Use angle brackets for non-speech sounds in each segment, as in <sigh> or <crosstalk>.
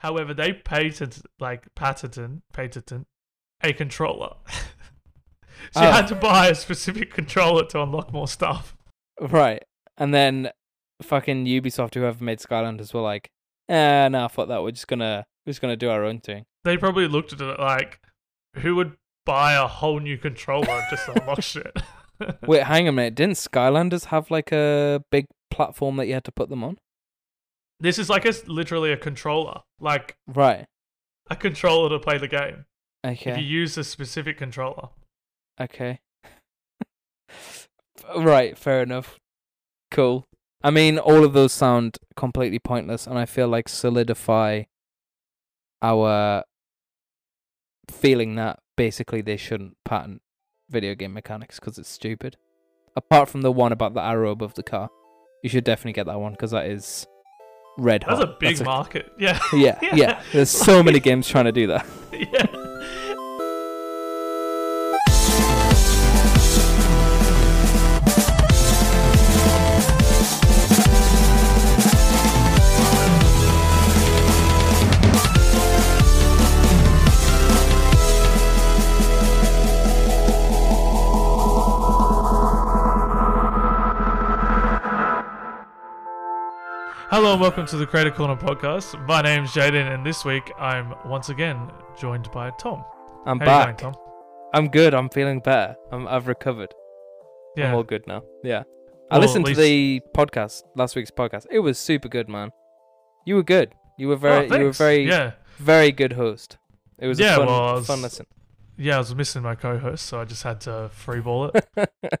However, they patented like patented patented a controller. <laughs> so you Oh. had to buy a specific controller to unlock more stuff. Right. And then fucking Ubisoft, whoever made Skylanders, were like, eh, nah, fuck that. We're just gonna we're just gonna do our own thing. They probably looked at it like, who would buy a whole new controller just to unlock <laughs> shit? <laughs> Wait, hang on a minute. Didn't Skylanders have like a big platform that you had to put them on? This is like a literally a controller, like Right. a controller to play the game. If you use a specific controller. Okay. <laughs> right, fair enough. Cool. I mean, all of those sound completely pointless, and I feel like solidify our feeling that basically they shouldn't patent video game mechanics because it's stupid. Apart from the one about the arrow above the car, you should definitely get that one because that is red hot. That's a big market. Yeah. yeah, <laughs> yeah. There's so many games trying to do that. <laughs> yeah. Hello and welcome to the Creator Corner podcast. My name's Jaden, and this week I'm once again joined by Tom. I'm How back. Tom? I'm good. I'm feeling better. I'm, I've recovered. Yeah. I'm all good now. Yeah. I listened at to the podcast, last week's podcast. It was super good, man. You were good. You were Oh, very, you were very, Yeah. very good host. It was Yeah, a fun, well, was- fun listen. Yeah, I was missing my co-host, so I just had to freeball it.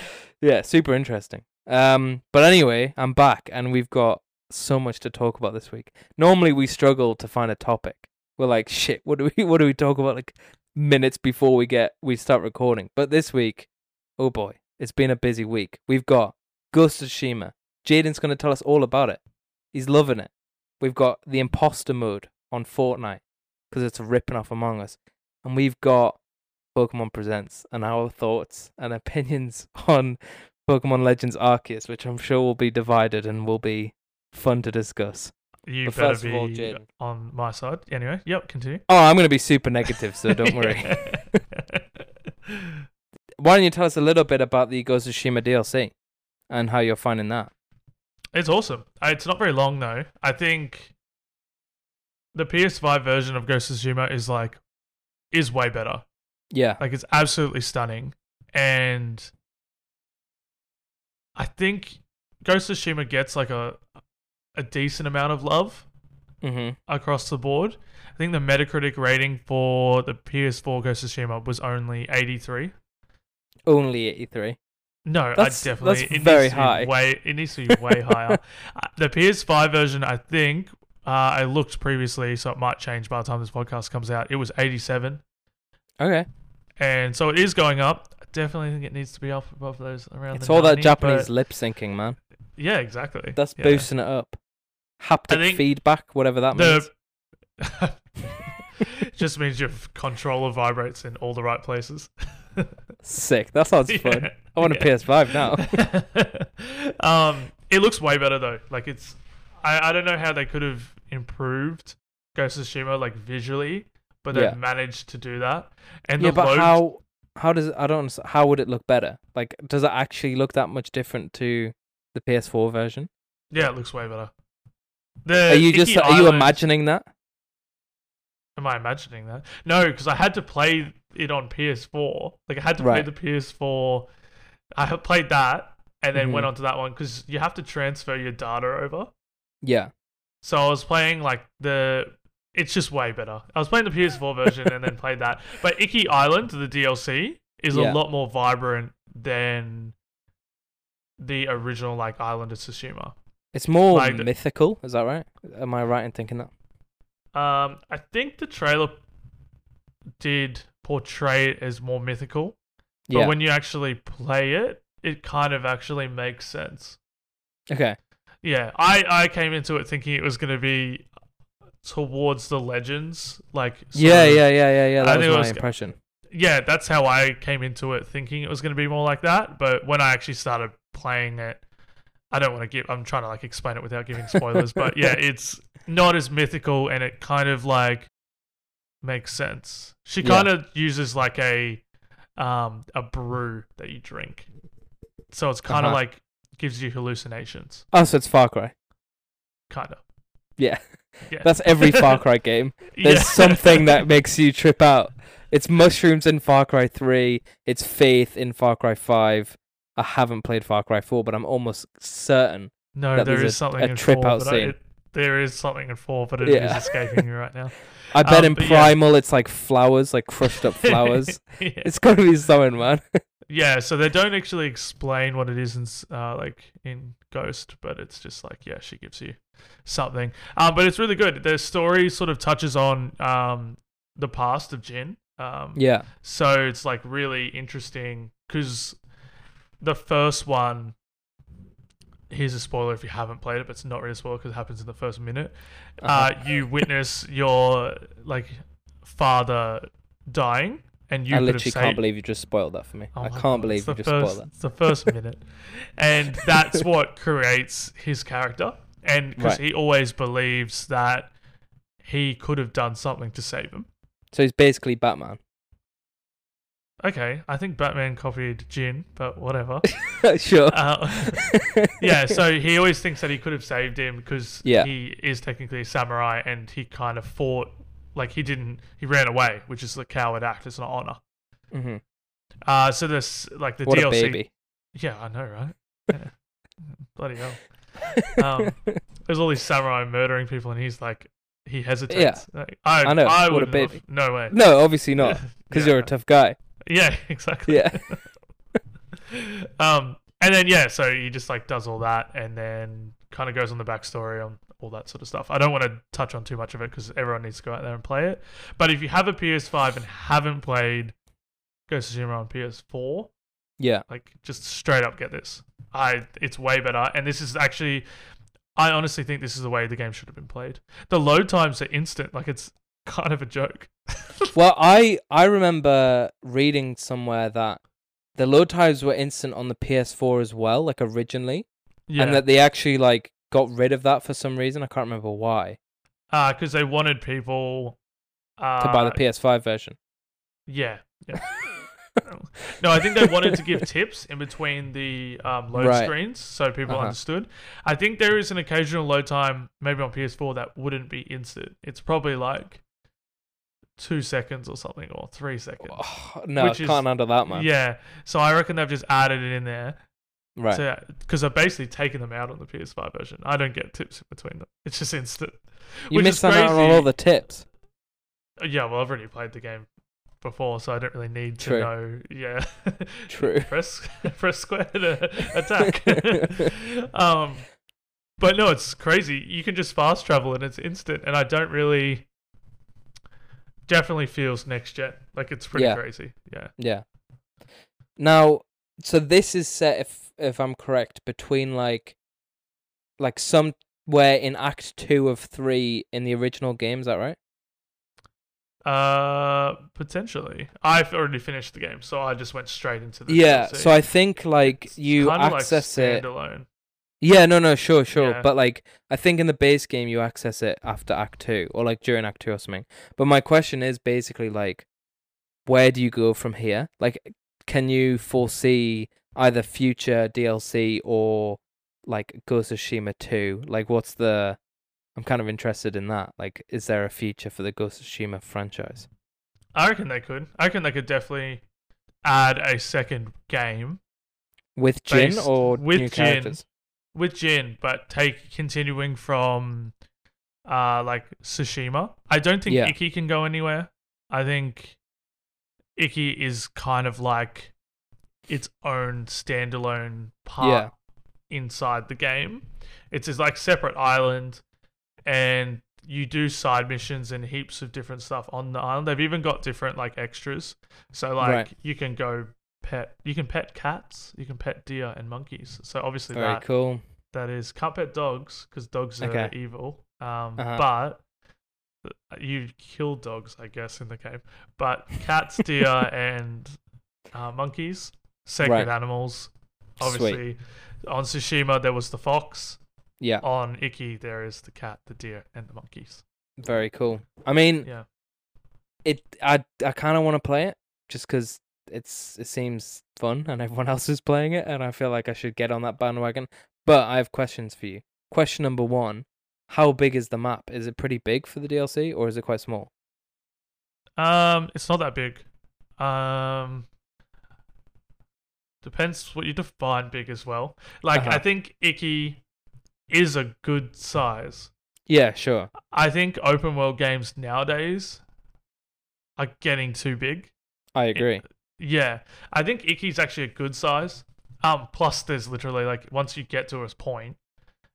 <laughs> yeah, super interesting. Um, but anyway, I'm back, and we've got so much to talk about this week. Normally, we struggle to find a topic. We're like, shit, what do we, <laughs> what do we talk about? Like minutes before we get, we start recording. But this week, oh boy, it's been a busy week. We've got Ghost of Tsushima. Jaden's going to tell us all about it. He's loving it. We've got the imposter mode on Fortnite because it's ripping off Among Us. And we've got Pokemon Presents and our thoughts and opinions <laughs> on Pokemon Legends Arceus, which I'm sure will be divided and will be fun to discuss. You But better first be of all, Jaden. on my side. Anyway, yep, continue. Oh, I'm going to be super negative, so don't worry. <laughs> Why don't you tell us a little bit about the Ghost of Tsushima DLC and how you're finding that? it's awesome. Uh, It's not very long though. I think the PS5 version of Ghost of Tsushima is like is way better. Yeah. Like it's absolutely stunning, and I think Ghost of Tsushima gets like a a decent amount of love Mm-hmm. across the board. I think the Metacritic rating for the PS4 Ghost of Tsushima was only 83. Only 83. No, That's- I definitely that's it very needs high. Way it needs to be way <laughs> higher. Uh, The PS5 version, I think, uh, I looked previously, so it might change by the time this podcast comes out. It was 87, Okay. and so it is going up. Definitely think it needs to be up above those around. It's all that Japanese but- lip syncing, man. Yeah, exactly. That's yeah. boosting it up. Haptic feedback, whatever that means. The <laughs> just means your controller vibrates in all the right places. <laughs> Sick. That sounds fun. I want a. PS5 now. <laughs> um, it looks way better though. Like it's, I, I don't know how they could have improved Ghost of Tsushima like visually, but they've Yeah. managed to do that. And yeah, the but load, how how does it, I don't how would it look better? Like, does it actually look that much different to the PS4 version? yeah, it looks way better. The are you just are you imagining that? Am I imagining that? No, because I had to play it on PS4. Like I had to Right. play the PS4. I had played that and then went Mhm. on to that one because you have to transfer your data over. Yeah. So I was playing like the. It's just way better. I was playing the PS4 version and then played that. But Iki Island, the DLC, is Yeah. a lot more vibrant than the original like Island of Tsushima. It's more Like mythical, is that right? Am I right in thinking that? Um, I think the trailer did portray it as more mythical, but Yeah. when you actually play it, it kind of actually makes sense. okay. Yeah, I I came into it thinking it was going to be towards the legends, like Yeah, of- yeah, yeah, yeah, yeah. That was my was- impression. yeah, that's how I came into it, thinking it was going to be more like that. But when I actually started playing it, I don't want to give. I'm trying to like explain it without giving spoilers, but yeah, <laughs> it's not as mythical, and it kind of like makes sense. She Yeah. kind of uses like a um a brew that you drink, so it's kind of Uh-huh. like gives you hallucinations, Oh, so it's Far Cry. kind of. Yeah, <laughs> Yeah, that's every <laughs> Far Cry game. There's Yeah. something that <laughs> makes you trip out. It's mushrooms in Far Cry 3. It's faith in Far Cry 5. I haven't played Far Cry 4, but I'm almost certain. No, that there's a- something a in trip four, out but I- it- there is something in four, but it is Yeah. escaping me right now. <laughs> I bet Um, in. Primal it's like flowers, like crushed up flowers. it's got to be something, man. Yeah, so they don't actually explain what it is in uh, like in Ghost, but it's just like yeah, she gives you something. Um, but it's really good. The story sort of touches on um the past of Jin. Um, yeah. so it's like really interesting because the first one. Here's a spoiler if you haven't played it, but it's not really a spoiler because it happens in the first minute. Uh-huh. Uh, you witness your like father dying, and you I could have literally can't believe you just spoiled that for me. Oh I can't God, believe you just first, spoiled that. It's the first minute, and <laughs> that's what creates his character. And because Right. he always believes that he could have done something to save him. So he's basically Batman. Okay, I think Batman copied Jin, but whatever. <laughs> sure. uh, <laughs> yeah, so he always thinks that he could have saved him because Yeah. he is technically a samurai, and he kind of fought like he didn't. He ran away, which is a coward act. It's not honor. hmm Uh, so this like the What DLC. a baby. Yeah, I know, right? <laughs> Yeah. Bloody hell. Um, There's all these samurai murdering people, and he's like, he hesitates. Like, I, I know, I what a would baby. No way. no, obviously not, because Yeah. you're a tough guy. Yeah, <laughs> exactly. Yeah. <laughs> um, and then yeah, so he just like does all that, and then kind of goes on the backstory on all that sort of stuff. I don't want to touch on too much of it because everyone needs to go out there and play it. But if you have a PS5 and haven't played Ghost of Tsushima on PS4, Yeah. like just straight up get this. I it's way better, and this is actually. I honestly think this is the way the game should have been played. The load times are instant, like it's kind of a joke. <laughs> Well, I I remember reading somewhere that the load times were instant on the PS4 as well, like originally, Yeah, and that they actually like got rid of that for some reason. I can't remember why. because they wanted people uh, To buy the PS5 version. Yeah, yeah. <laughs> no, I think they wanted to give tips in between the um, load Right. screens so people Uh-huh. understood. I think there is an occasional load time, maybe on PS4, that wouldn't be instant. It's probably like two seconds or something, or three seconds. Oh, no, Which I can't handle that, man. Yeah, so I reckon they've just added it in there. Right. Because I've basically taken them out on the PS5 version. I don't get tips in between them. It's just instant. you missed out on all the tips. Uh, Yeah, well, I've already played the game before, so I don't really need to know. Yeah, <laughs> True. press <laughs> press square to <laughs> attack. um, but no, it's crazy. You can just fast travel and it's instant, and I don't really. Definitely feels next gen. Like it's pretty Yeah. crazy. Yeah. Yeah. Now, so this is set if if I'm correct between like like somewhere in Act Two of three in the original game. Is that right? Uh, potentially. I've already finished the game, so I just went straight into the. yeah. DLC. So I think like It's you access like it. Yeah. No. No. Sure. Sure. Yeah. But like I think in the base game you access it after Act Two or like during Act Two or something. But my question is basically like, where do you go from here? Like, can you foresee either future DLC or like Ghost of Tsushima 2? Like, what's the. I'm kind of interested in that. Like, is there a future for the Ghost of Tsushima franchise? I reckon they could. I reckon they could definitely add a second game With Jin Based- or with new Jin. characters? with Jin, but take continuing from uh like Tsushima. I don't think Yeah. Iki can go anywhere. I think Iki is kind of like its own standalone part inside the game. It's just like separate island and you do side missions and heaps of different stuff on the island. They've even got different like extras. So like Right. you can go pet you can pet cats, you can pet deer and monkeys. So obviously Very that cool. that is can't pet dogs because dogs are Okay. evil. Um, Uh-huh. but you kill dogs, I guess, in the game. But cats, <laughs> deer, and uh, monkeys, sacred Right. animals. Sweet. Obviously, On Tsushima, there was the fox. Yeah, On Iki, there is the cat, the deer, and the monkeys. very cool. I mean, Yeah. it. I I kind of want to play it just because it's it seems fun and everyone <laughs> else is playing it, and I feel like I should get on that bandwagon. But I have questions for you. Question number one: How big is the map? Is it pretty big for the DLC, or is it quite small? Um, it's not that big. Um, depends what you define big as well. Like, Uh-huh. I think Iki is a good size. Yeah, sure. I think open world games nowadays are getting too big. I agree. Yeah, I think Iki's actually a good size. Um, plus there's literally like once you get to a point,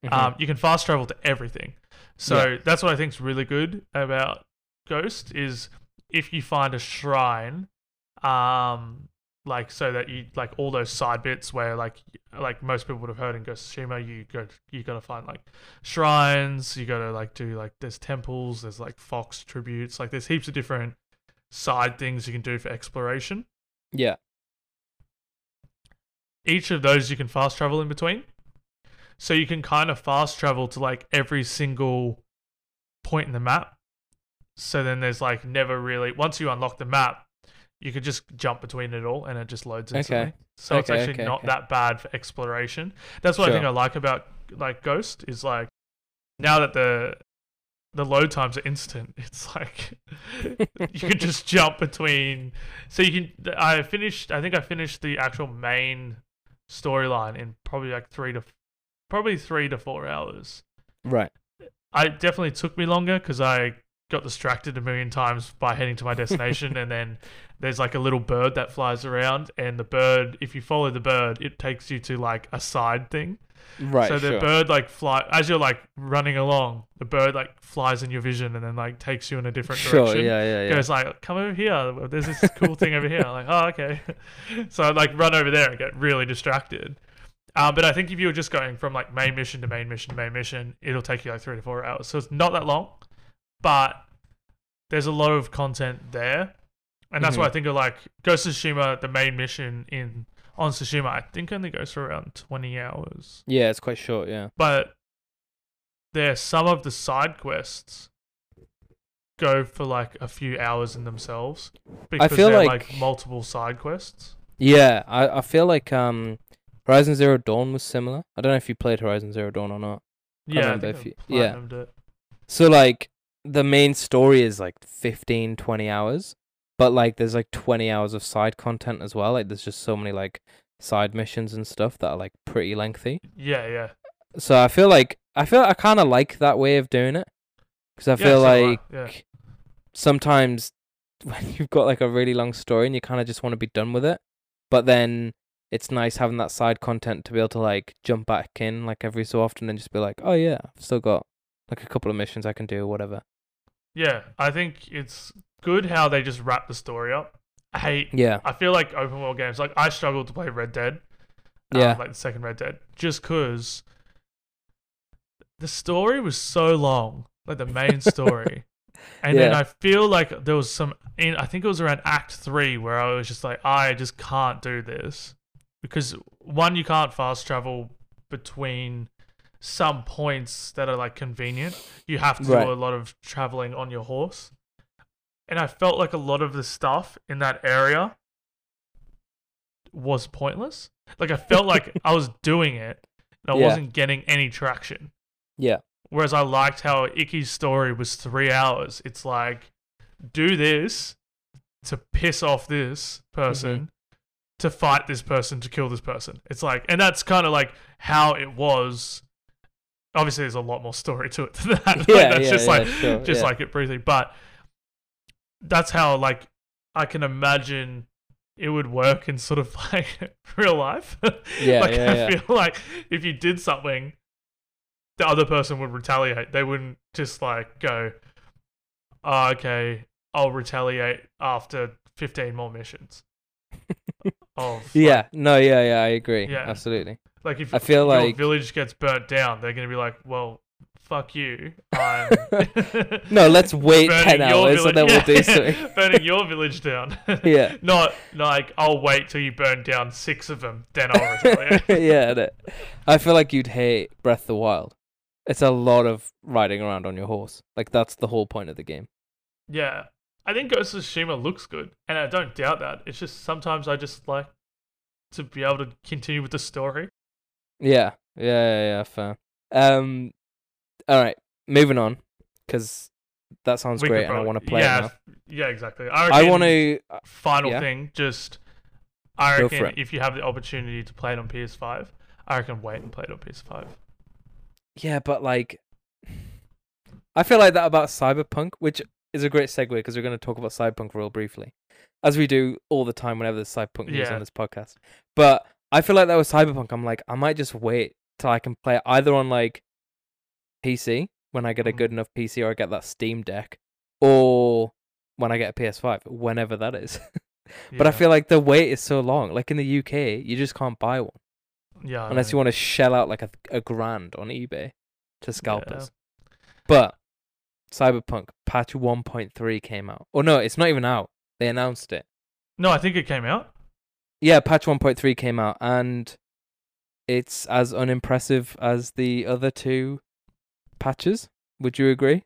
Mhm. um, you can fast travel to everything. So that's what I think is really good about Ghost is if you find a shrine, um, like so that you like all those side bits where like like most people would have heard in Ghost of Tsushima, you go you gotta find like shrines, you gotta like do like there's temples, there's like fox tributes, like there's heaps of different side things you can do for exploration. yeah. each of those you can fast travel in between. So you can kind of fast travel to like every single point in the map. So then there's like never really once you unlock the map, you could just jump between it all and it just loads instantly. Okay. So it's actually okay, not okay. that bad for exploration. That's what I think I like about like Ghost is like now that the the load times are instant, <laughs> it's like you can just <laughs> jump between. So you can. I finished. I think I finished the actual main storyline in probably like three to, probably three to four hours. Right. I definitely took me longer because I got distracted a million times by heading to my destination, <laughs> and then there's like a little bird that flies around, and the bird, if you follow the bird, it takes you to like a side thing. Right. so the sure. bird like fly as you're like running along, the bird like flies in your vision and then like takes you in a different Sure. direction Yeah. Yeah. Yeah. goes like, "Come over here. There's this cool thing over here." I'm like, "Oh, okay." <laughs> so I like run over there and get really distracted. Um, but I think if you were just going from like main mission to main mission to main mission, it'll take you like three to four hours. So it's not that long, but there's a lot of content there, and that's why Mhm. I think of like Ghost of Tsushima, the main mission in on Tsushima, I think only goes for around twenty hours Yeah. It's quite short. Yeah. but there some of the side quests go for like a few hours in themselves because feel they're like- like, multiple side quests. Yeah. I I feel like um, Horizon Zero Dawn was similar. I don't know if you played Horizon Zero Dawn or not. Yeah, I think if you- I yeah. it. So like the main story is like 15 20 hours, but like there's like 20 hours of side content as well. Like there's just so many like side missions and stuff that are like pretty lengthy. Yeah, yeah. So I feel like I feel I kind of like that way of doing it cuz I feel I, like yeah. sometimes <laughs> when you've got like a really long story and you kind of just want to be done with it, but then it's nice having that side content to be able to like jump back in like every so often and just be like, "Oh yeah, I've still got like a couple of missions I can do or whatever." Yeah, I think it's good how they just wrap the story up. I hate Yeah. I feel like open world games like I struggled to play Red Dead. um, Yeah. like the second Red Dead just cuz the story was so long, like the main story. <laughs> And then I feel like there was some in I think it was around act 3 where I was just like I just can't do this because one you can't fast travel between some points that are like convenient. You have to Right. do a lot of traveling on your horse. And I felt like a lot of the stuff in that area was pointless. Like I felt like <laughs> I was doing it and I Yeah. wasn't getting any traction. Yeah. Whereas I liked how Iki's story was three hours. It's like, do this to piss off this person, mm-hmm. to fight this person, to kill this person. It's like, and that's kind of like how it was. Obviously, there's a lot more story to it than that. <laughs> Like, Yeah, that's yeah, just yeah, like, sure, just yeah. like it briefly. But that's how like I can imagine it would work in sort of <laughs> like real life. <laughs> Yeah, like I feel like if you did something, the other person would retaliate. They wouldn't just like go, oh, "Okay, I'll retaliate after fifteen more missions." Oh, <laughs> of like- Yeah, no, yeah, yeah, I agree. Yeah. Absolutely. like if I feel your like- village gets burnt down, they're gonna be like, "Well, fuck you. I'm <laughs> No, let's <laughs> wait 10 your hours and then we'll do something. burning your village down. Yeah. Not like I'll wait till you burn down six of them, then I'll retaliate. yeah, innit? I feel like you'd hate Breath of the Wild. It's a lot of riding around on your horse. Like that's the whole point of the game. yeah. I think Ghost of Tsushima looks good, and I don't doubt that. It's just sometimes I just like to be able to continue with the story. Yeah, yeah, yeah, yeah fair. Um, all right, moving on, because that sounds We great, and I want to play yeah. Yeah, exactly. I, I want to. Final yeah. thing, just I reckon if you have the opportunity to play it on PS5, I reckon wait and play it on PS5. Yeah, but like, I feel like that about Cyberpunk, which is a great segue because we're going to talk about Cyberpunk real briefly, as we do all the time whenever there's Cyberpunk news Yeah. on this podcast. But I feel like that was Cyberpunk. I'm like, I might just wait till I can play it either on like PC when I get a Mhm. good enough PC or I get that Steam Deck, or when I get a PS5, whenever that is. <laughs> But I feel like the wait is so long. Like in the UK, you just can't buy one yeah, unless you want to shell out like a, a grand on eBay to Yeah. scalpers. But Cyberpunk patch 1.3 came out. Oh no, it's not even out. They announced it. No, I think it came out. Yeah, patch 1.3 came out and it's as unimpressive as the other two patches. Would you agree?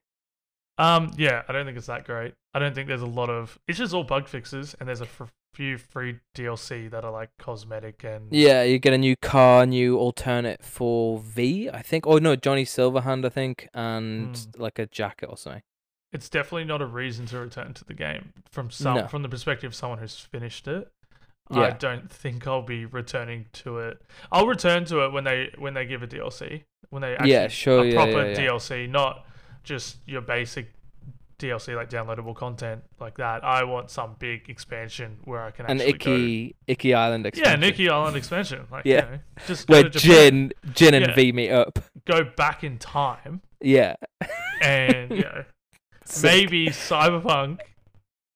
Um, yeah, I don't think it's that great. I don't think there's a lot of. It's just all bug fixes, and there's a f- few free DLC that are like cosmetic and Yeah, you get a new car, new alternate for V, I think. Oh no, Johnny Silverhand, I think, and Hmm. like a jacket or something. it's definitely not a reason to return to the game from some No. from the perspective of someone who's finished it. I don't think I'll be returning to it. I'll return to it when they when they give a DLC when they actually Yeah, sure, a yeah, proper yeah, yeah. DLC, not just your basic DLC like downloadable content like that. I want some big expansion where I can An actually Iki Iki island go. Yeah, expansion. Nikki Island expansion. Like, Yeah. you know, just Where Jin Jin and Yeah. V meet up. go back in time, Yeah. and you know, <laughs> maybe Cyberpunk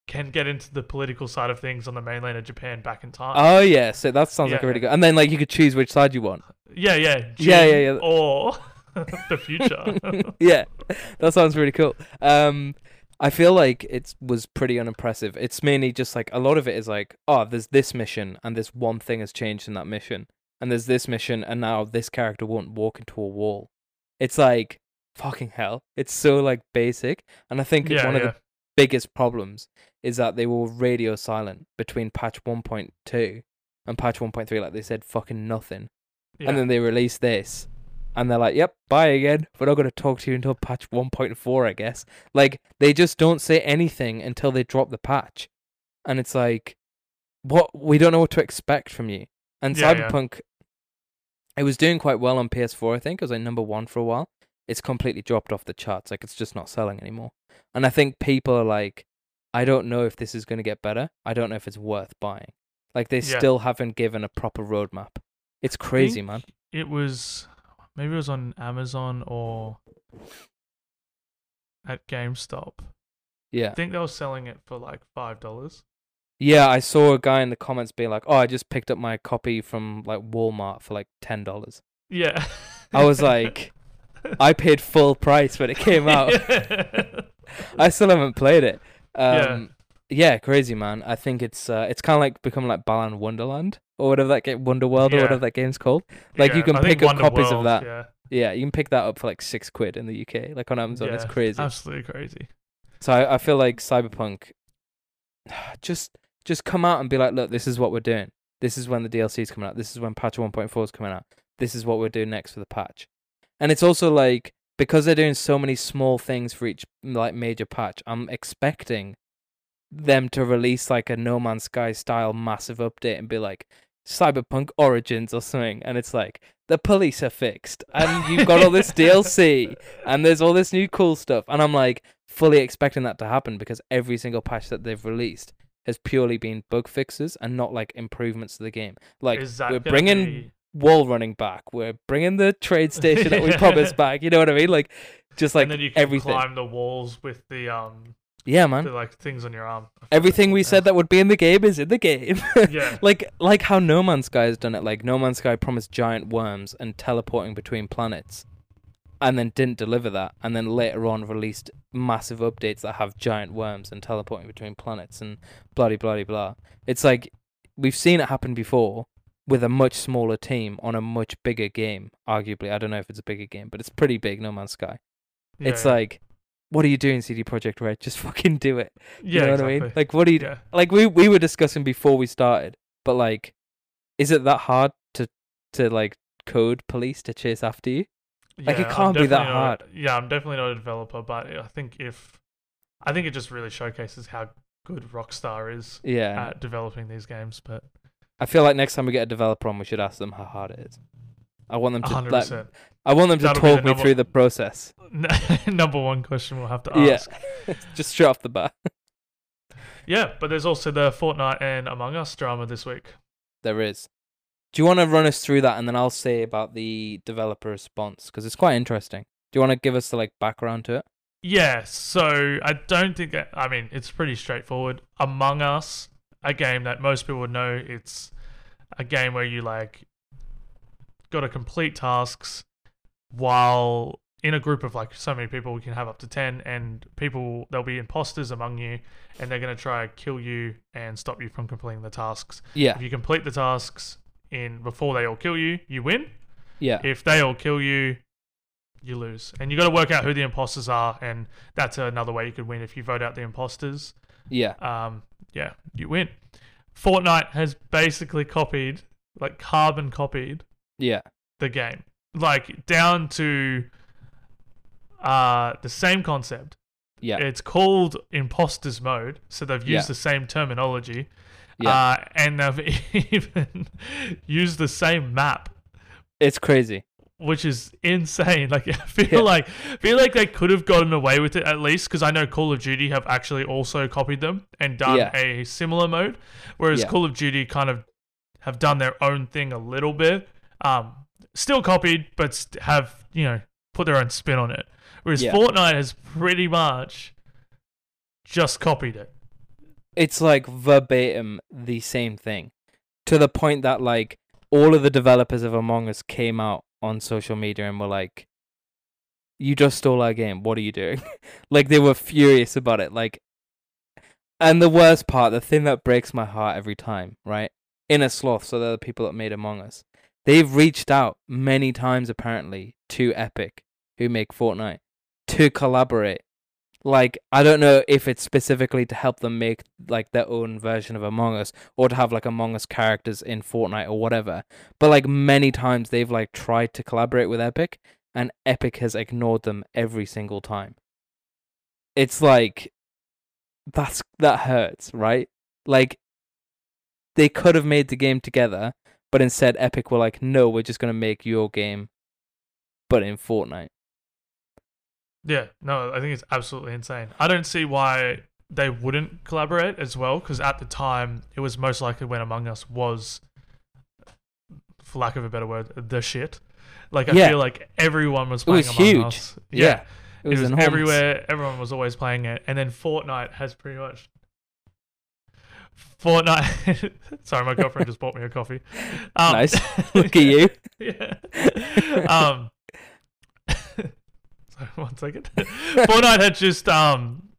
can get into the political side of things on the mainland of Japan back in time. Oh yeah, so that sounds like a really good. And then like you could choose which side you want. yeah, yeah, Yeah, yeah, yeah. Or <laughs> the future. <laughs> yeah, that sounds really cool. Um, I feel like it was pretty unimpressive. It's mainly just like a lot of it is like, oh, there's this mission and this one thing has changed in that mission, and there's this mission and now this character won't walk into a wall. It's like fucking hell. It's so like basic, and I think yeah, one of the biggest problems is that they were radio silent between patch 1.2 and patch 1.3. Like they said fucking nothing yeah. and then they released this and they're like yep bye again. We're not going to talk to you until patch 1.4 i guess. Like they just don't say anything until they drop the patch. And it's like what we don't know what to expect from you. And Yeah, yeah. cyberpunk it was doing quite well on ps4 i think. It was like number one for a while. It's completely dropped off the charts. Like it's just not selling anymore. And i think people are like i don't know if this is going to get better. I don't know if it's worth buying. Like they Yeah. still haven't given a proper roadmap. It's crazy man. It was maybe it was on Amazon or at GameStop. Yeah. I think they were selling it for like five dollars. Yeah, I saw a guy in the comments being like, "Oh, I just picked up my copy from like Walmart for like ten dollars." Yeah. I was like, I <laughs> paid full price when it came out. <laughs> <laughs> I still haven't played it. Um, yeah. crazy man. I think it's uh, it's kind of like becoming like Balan Wonderland or whatever that game, Wonderworld or Yeah. whatever that game's called. Like, you can I pick up copies of that. Yeah. Yeah, you can pick that up for like six quid in the UK, like on Amazon. It's crazy. Absolutely crazy. So I, I feel like Cyberpunk <sighs> just just come out and be like, look, this is what we're doing. This is when the DLC is coming out. This is when patch 1.4 is coming out. This is what we're doing next for the patch. And it's also like because they're doing so many small things for each like major patch, I'm expecting them to release like a No Man's Sky style massive update and be like Cyberpunk Origins or something and it's like the police are fixed and you've got all this DLC <laughs> and there's all this new cool stuff and I'm like fully expecting that to happen because every single patch that they've released has purely been bug fixes and not like improvements to the game. Like we're bringing be- wall running back, we're bringing the trade <laughs> station that we promised back. You know what I mean? Like just like and then you can everything. climb the walls with the um Yeah, man. the like things on your arm. Everything we said that would be in the game is in the game. <laughs> Yeah. like like how No Man's Sky has done it. Like No Man's Sky promised giant worms and teleporting between planets. and then didn't deliver that, and then later on released massive updates that have giant worms and teleporting between planets and blah blah blah blah. It's like we've seen it happen before with a much smaller team on a much bigger game. Arguably, I don't know if it's a bigger game, but it's pretty big. No Man's Sky. Yeah, it's yeah. like, what are you doing, CD Projekt Red? Just <laughs> fucking do it. You yeah, know exactly. what I mean? Like, what are you? yeah. Like we we were discussing before we started, but like, is it that hard to to like code police to chase after you? Like, it Yeah, can't be that not- hard. yeah, I'm definitely not a developer, but I think if I think it just really showcases how good Rockstar is Yeah. at developing these games. But I feel like next time we get a developer on, we should ask them how hard it is. I want them to hundred like. I want them to That'll be the talk me number- through the process. <laughs> Number one question we'll have to ask. Yeah. <laughs> Just straight off the bat. Yeah, but there's also the Fortnite and Among Us drama this week. There is. Do you want to run us through that, and then I'll say about the developer response because it's quite interesting. Do you want to give us the like background to it? Yeah, so I don't think I mean it's pretty straightforward. Among Us, a game that most people would know, it's a game where you like got to complete tasks while in a group of like so many people we can have up to 10 and people there'll be imposters among you and they're going to try to kill you and stop you from completing the tasks. Yeah, If you complete the tasks in before they all kill you, you win. yeah, If they all kill you, you lose. And you got to work out who the imposters are, and that's another way you could win if you vote out the imposters. yeah, Um, yeah, you win. Fortnite has basically copied, like carbon copied, yeah, the game, like down to uh the same concept. yeah, It's called imposters mode, so they've used Yeah. the same terminology. yeah. Uh, and they've <laughs> even used the same map it's crazy. which is insane. <laughs> Like I feel Yeah. like feel like they could have gotten away with it at least because I know Call of Duty have actually also copied them and done Yeah. a similar mode, whereas. Call of Duty kind of have done their own thing a little bit. Um, still copied, but have you know put their own spin on it. Whereas Yeah. Fortnite has pretty much just copied it. It's like verbatim the same thing, to the point that like all of the developers of Among Us came out on social media and were like, "You just stole our game. What are you doing?" <laughs> like they were furious about it. Like, and the worst part, the thing that breaks my heart every time, right? Innersloth, so they're the people that made Among Us. They've reached out many times apparently to Epic, who make Fortnite, to collaborate. Like, I don't know if it's specifically to help them make like their own version of Among Us or to have like Among Us characters in Fortnite or whatever. But like many times they've like tried to collaborate with Epic and Epic has ignored them every single time. It's like that's that hurts, right? Like they could have made the game together, but instead Epic were like, "No, we're just going to make your game but in Fortnite." Yeah, no, I think it's absolutely insane. I don't see why they wouldn't collaborate as well, because at the time it was most likely when Among Us was, for lack of a better word, the shit. Like I Yeah. feel like everyone was playing It was Among huge. Us. Yeah. Yeah, It was, enormous. everywhere. Everyone was always playing it, and then Fortnite has pretty much. Fortnite. <laughs> Sorry, my girlfriend just bought me a coffee. Um, Nice. <laughs> <laughs> Look at you. yeah. Um. sorry, one second. Fortnite had just um.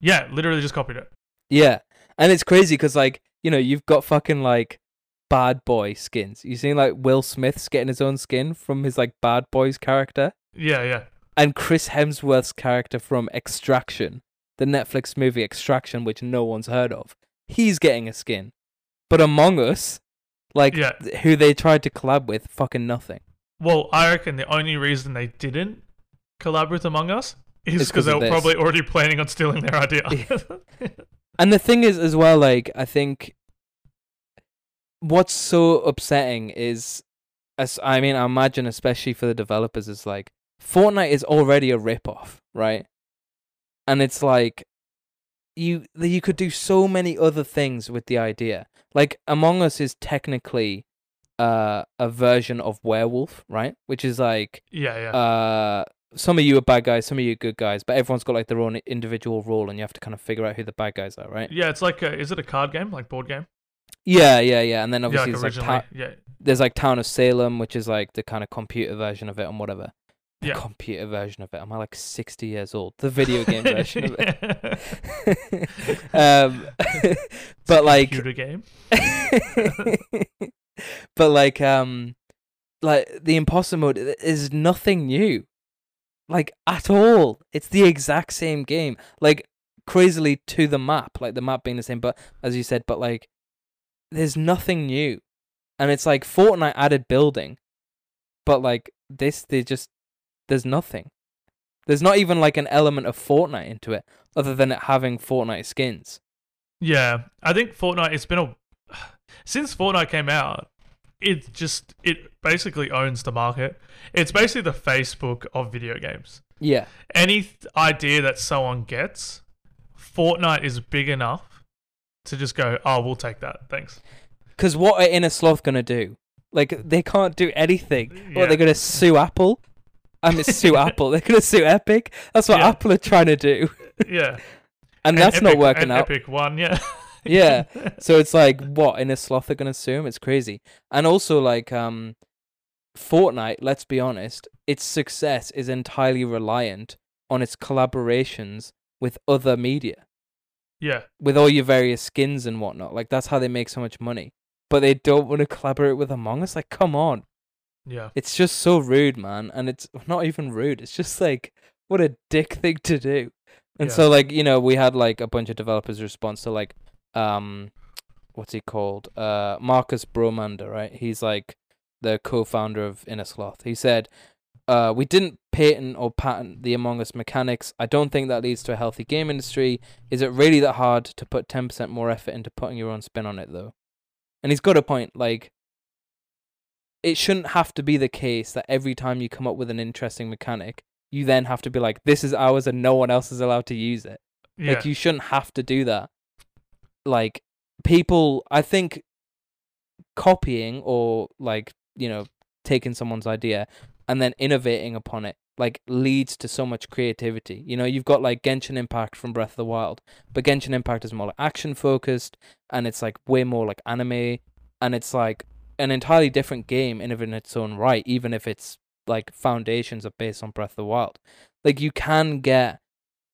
Yeah, literally just copied it. Yeah, and it's crazy because like you know you've got fucking like bad boy skins. You seen like Will Smith's getting his own skin from his like bad boys character, Yeah, yeah, and Chris Hemsworth's character from Extraction, the Netflix movie Extraction, which no one's heard of. He's getting a skin, but Among Us, like Yeah. who they tried to collab with, fucking nothing. Well, I reckon the only reason they didn't collab with Among Us is because they were this. probably already planning on stealing their idea. <laughs> And the thing is, as well, like I think what's so upsetting is, as I mean, I imagine especially for the developers, is like Fortnite is already a rip-off, right? And it's like you you could do so many other things with the idea. Like Among Us is technically uh a version of Werewolf, right? Which is like yeah, yeah. uh some of you are bad guys, some of you are good guys, but everyone's got like their own individual role, and you have to kind of figure out who the bad guys are, right? yeah, it's like a, is it a card game, like board game? Yeah, yeah, yeah. And then Yeah, obviously like there's, like. Ta- yeah, there's like Town of Salem, which is like the kind of computer version of it and whatever. The Yeah. computer version of it. Am I like sixty years old? The video <laughs> game version of it. <laughs> um, <laughs> but like, computer game. but like, um, like the imposter mode is nothing new, like at all. It's the exact same game, like crazily to the map, like the map being the same. But as you said, but like, there's nothing new, and it's like Fortnite added building, but like this, they just there's nothing. There's not even like an element of Fortnite into it, other than it having Fortnite skins. Yeah, I think Fortnite. It's been a since Fortnite came out. It just it basically owns the market. It's basically the Facebook of video games. Yeah, Any th- idea that someone gets, Fortnite is big enough to just go, "Oh, we'll take that, thanks." because what are Innersloth gonna do? Like they can't do anything. Yeah. What they're gonna sue Apple? I mean, sue <laughs> Apple. They're gonna sue Epic. That's what Yeah. Apple are trying to do, Yeah, <laughs> and that's not Epic- working and out. Epic one, yeah, <laughs> Yeah. So it's like what Innersloth are gonna sue him? It's crazy. And also like um, Fortnite. Let's be honest, its success is entirely reliant on its collaborations with other media. yeah, with all your various skins and whatnot. Like that's how they make so much money. But they don't want to collaborate with Among Us. Like, come on, yeah, it's just so rude, man. And it's <laughs> not even rude. It's just like what a dick thing to do. And Yeah. so, like, you know, we had like a bunch of developers response to like, um, what's he called? Uh, Marcus Bromander, right? He's like the co-founder of Innersloth. He said, uh, we didn't patent or patent the Among Us mechanics. I don't think that leads to a healthy game industry. Is it really that hard to put 10% more effort into putting your own spin on it, though? And he's got a point. Like, it shouldn't have to be the case that every time you come up with an interesting mechanic, you then have to be like, this is ours and no one else is allowed to use it. yeah. Like, you shouldn't have to do that. Like, people, I think copying or, like, you know, taking someone's idea and then innovating upon it like leads to so much creativity. You know, you've got like Genshin Impact from Breath of the Wild, but Genshin Impact is more like action focused and it's like way more like anime and it's like an entirely different game in in its own right, even if it's like foundations are based on Breath of the Wild. Like you can get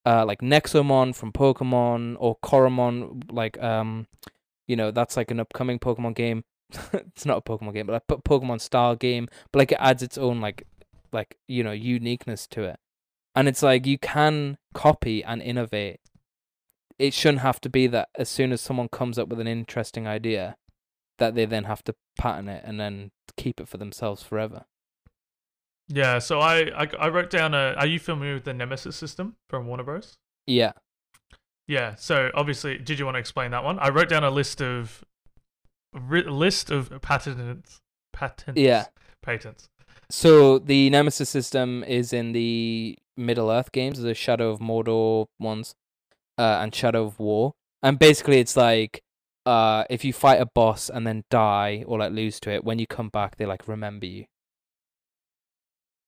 uh like Nexomon from Pokemon or Coromon like um you know, that's like an upcoming Pokemon game. <laughs> it's not a Pokemon game, but like po- Pokemon style game, but like it adds its own like like you know uniqueness to it and it's like you can copy and innovate it shouldn't have to be that as soon as someone comes up with an interesting idea that they then have to patent it and then keep it for themselves forever Yeah, so I, I I wrote down a. Are you familiar with the Nemesis system from Warner Bros? yeah Yeah. So obviously, did you want to explain that one? I wrote down a list of ri- list of patents. Patents. Yeah. Patents. so the nemesis system is in the middle earth games the shadow of mordor ones uh, and shadow of war and basically it's like uh if you fight a boss and then die or like lose to it when you come back they like remember you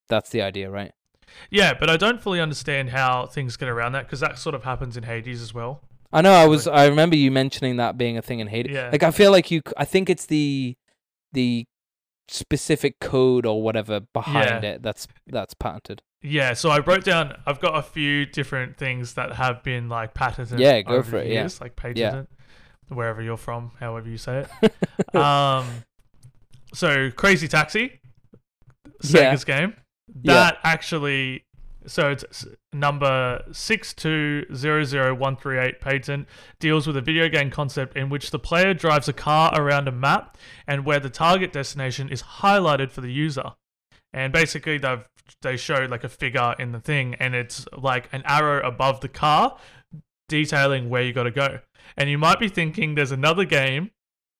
that's the idea right Yeah, but I don't fully understand how things get around that because that sort of happens in Hades as well. I know. I was. I remember you mentioning that being a thing in Hades. Yeah. Like I feel like you. I think it's the the specific code or whatever behind Yeah. it that's that's patented. Yeah, so I wrote down. I've got a few different things that have been like patented. Yeah, go over for it, yeah. Years, like patented, wherever you're from, however you say it. <laughs> um, so Crazy Taxi, Yeah. Sega's game. Yeah. That actually, so it's number six two zero zero one three eight patent deals with a video game concept in which the player drives a car around a map and where the target destination is highlighted for the user. And basically, they've they show like a figure in the thing, and it's like an arrow above the car, detailing where you got to go. And you might be thinking there's another game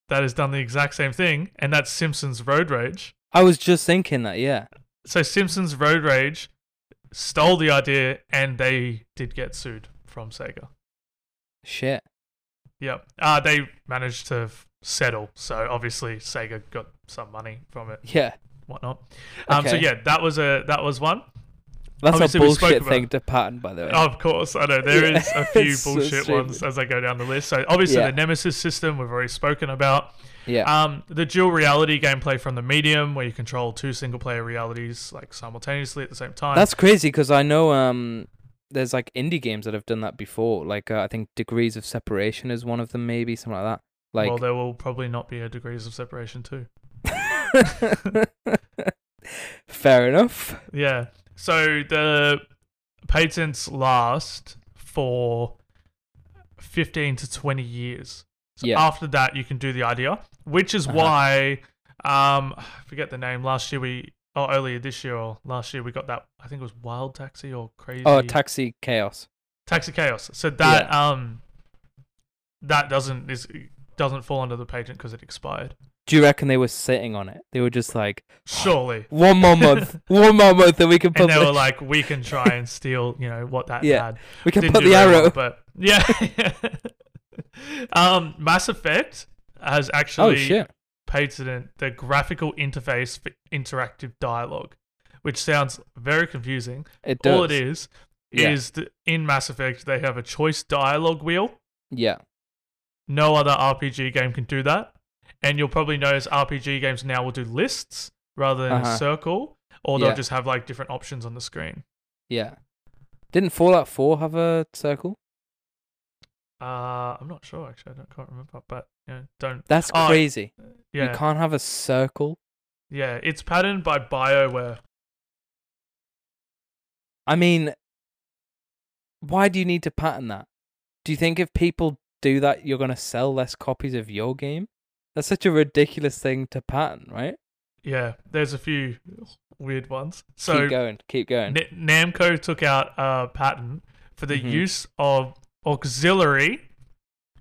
that has done the exact same thing, and that's Simpsons Road Rage. I was just thinking that. Yeah. So Simpsons Road Rage stole the idea, and they did get sued from Sega. Shit. Yep. Uh, they managed to f- settle, so obviously Sega got some money from it, Yeah. whatnot. Um, So yeah, that was a that was one. That's Obviously, a bullshit thing to patent, by the way. Of course, I know there Yeah, is a <laughs> few it's so bullshit ones as I go down the list. So obviously Yeah. the Nemesis system we've already spoken about. Yeah. Um, the dual reality gameplay from the medium, where you control two single player realities like simultaneously at the same time. That's crazy because I know um there's like indie games that have done that before. Like uh, I think Degrees of Separation is one of them, maybe something like that. Like well, there will probably not be a degrees of separation too. <laughs> Fair enough. Yeah. So the patents last for 15 to 20 years. So Yeah. after that, you can do the idea, which is Uh-huh. why, um, I forget the name. Last year we, or earlier this year or last year we got that. I think it was Wild Taxi or Crazy. Oh, Taxi Chaos. Taxi Chaos. So that um, that doesn't is doesn't fall under the patent because it expired. Do you reckon they were sitting on it? They were just like Surely. <gasps> one more month, <laughs> one more month, and we can And they were like, we can try and steal, you know, what that Yeah. had. we can Didn't put the very well, arrow. but <laughs> yeah. um, Mass Effect has Oh actually shit! patented the graphical interface for interactive dialogue, which sounds very confusing. It does. All it is Yeah. is that in Mass Effect they have a choice dialogue wheel. Yeah. No other RPG game can do that, and you'll probably notice RPG games now will do lists rather than Uh-huh. a circle, or they'll Yeah. just have like different options on the screen. Yeah. Didn't Fallout 4 have a circle? Uh, I'm not sure actually. I don't can't remember, but yeah, don't. That's Oh, crazy. Yeah, You can't have a circle. Yeah, it's patterned by BioWare. I mean, why do you need to pattern that? Do you think if people do that, you're going to sell less copies of your game? That's such a ridiculous thing to pattern, right? Yeah, there's a few weird ones. So keep going. Keep going. N- Namco took out a patent for the Mhm. use of auxiliary,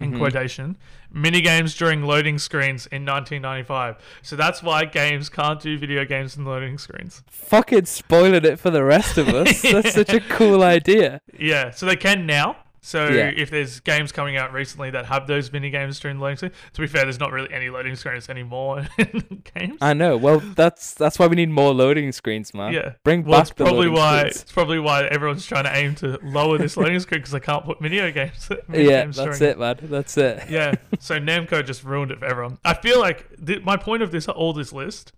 in Mhm. quotation, minigames during loading screens in 1995. So that's why games can't do video games in loading screens. Fucking spoiling it for the rest of us. <laughs> That's such a cool idea. Yeah, so they can now. So Yeah. if there's games coming out recently that have those mini games during loading screen, to be fair, there's not really any loading screens anymore <laughs> in games. I know. Well, that's that's why we need more loading screens, man. yeah. Bring Well, back the probably loading why screens. it's probably why everyone's trying to aim to lower this loading <laughs> screen because they can't put video games. <laughs> mini Yeah, games that's it, man. That's it. yeah. So Namco just ruined it for everyone. I feel like th- my point of this all this list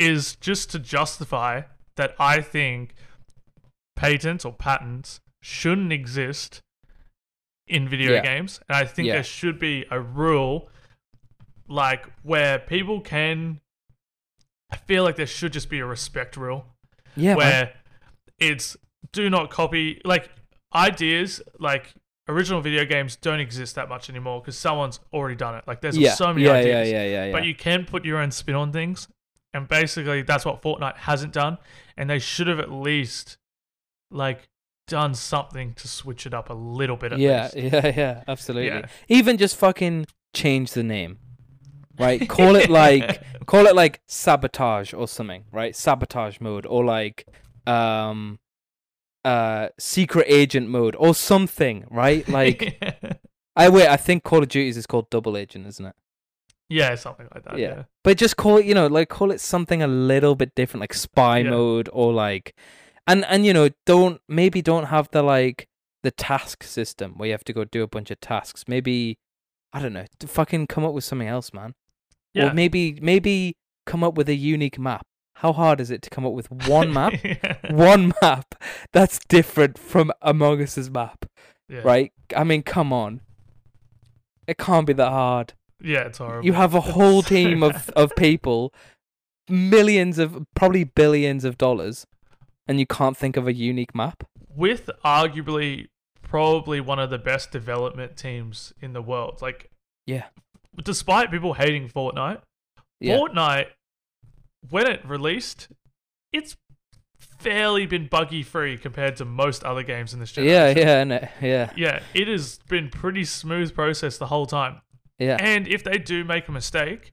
is just to justify that I think patents or patents shouldn't exist in video Yeah. games, and I think Yeah. there should be a rule like where people can. I feel like there should just be a respect rule Yeah, man. where it's do not copy like ideas like original video games don't exist that much anymore because someone's already done it like there's Yeah, so many yeah, ideas yeah, yeah, yeah, yeah. but you can put your own spin on things and basically that's what fortnite hasn't done and they should have at least like done something to switch it up a little bit at yeah, least <laughs> yeah, yeah, absolutely. Yeah. Even just fucking change the name, right? Call it like <laughs> call it like sabotage or something, right? Sabotage mode or like um uh secret agent mode or something, right? Like <laughs> I wait, I think Call of Duties is called double agent, isn't it? yeah something like that Yeah. yeah, But just call it, you know, like call it something a little bit different, like spy Yeah. mode or like, and and you know, don't maybe don't have the like the task system where you have to go do a bunch of tasks. Maybe I don't know, to fucking come up with something else, man. yeah. Or maybe maybe come up with a unique map. How hard is it to come up with one <laughs> map? one map <laughs> that's different from Among Us's map, yeah. right? I mean, come on. It can't be that hard. yeah it's horrible You have a whole It's so team of, <laughs> of people, millions of, probably billions of dollars, and you can't think of a unique map. with arguably probably one of the best development teams in the world. Like, Yeah. despite people hating Fortnite, Yeah. Fortnite, when it released, it's fairly been buggy free compared to most other games in this Yeah, generation. yeah, no, yeah, Yeah, it has been pretty smooth process the whole time. yeah. And if they do make a mistake,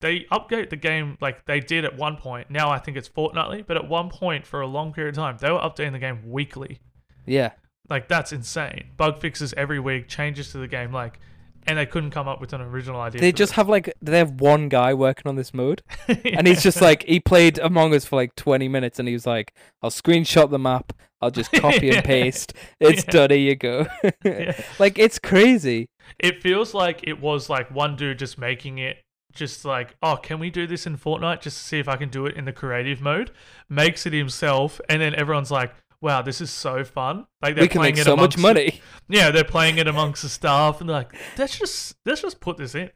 they update the game like they did at one point. Now I think it's fortnightly, but at one point for a long period of time, they were updating the game weekly. Yeah. Like that's insane. Bug fixes every week, changes to the game, like, and they couldn't come up with an original idea. They just have like they have one guy working on this mode, this. <laughs> and he's just like he played Among Us for like twenty minutes, and he was like, "I'll screenshot the map, I'll just <laughs> copy and paste. It's Yeah. done. Here you go." <laughs> Yeah. like it's crazy. it feels like it was like one dude just making it just like, oh, can we do this in Fortnite just to see if I can do it in the creative mode? Makes it himself, and then everyone's like, wow, this is so fun. Like they're we can playing make it so much amongst- money. Yeah, they're playing it amongst the staff, and they're like, let's just let's just put this in.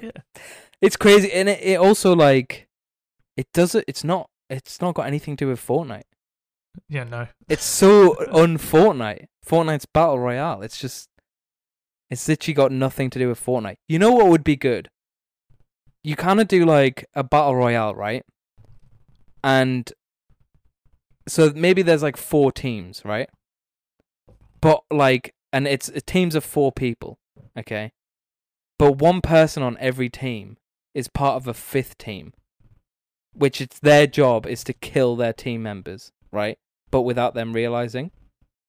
yeah. <laughs> It's crazy, and it, it also like it doesn't. It's not. It's not got anything to do with Fortnite. Yeah, no. It's so un Fortnite. Fortnite's battle royale. It's just. It's literally got nothing to do with Fortnite. You know what would be good? You kind of do like a battle royale, right? And so maybe there's like four teams, right? But like, and it's teams of four people, okay? But one person on every team is part of a fifth team, which it's their job is to kill their team members, right? But without them realizing.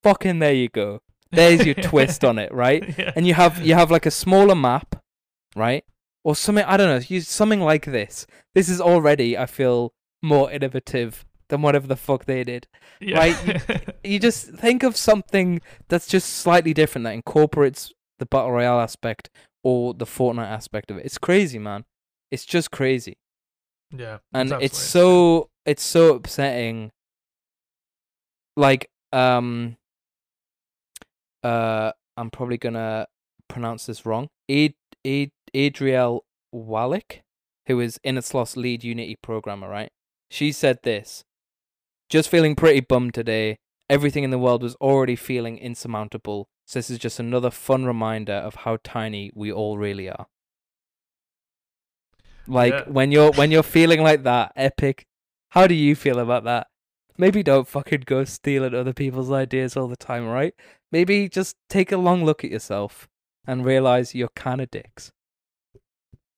Fucking there you go. There's your <laughs> twist on it, right? Yeah. And you have you have like a smaller map, right? Or something I don't know, use something like this. This is already I feel more innovative than whatever the fuck they did. Yeah. right, <laughs> You just think of something that's just slightly different that incorporates the battle royale aspect or the Fortnite aspect of it. It's crazy, man. It's just crazy. yeah. And it's absolutely so it's so upsetting. Like um uh I'm probably gonna pronounce this wrong. Ad, Ad, Adriel Wallick, who is Innersloth's lead Unity programmer, right? She said this. Just feeling pretty bummed today. Everything in the world was already feeling insurmountable. So this is just another fun reminder of how tiny we all really are. Like Yeah. when you're when you're feeling like that, epic. How do you feel about that? Maybe don't fucking go stealing other people's ideas all the time, right? Maybe just take a long look at yourself and realize you're kind of dicks.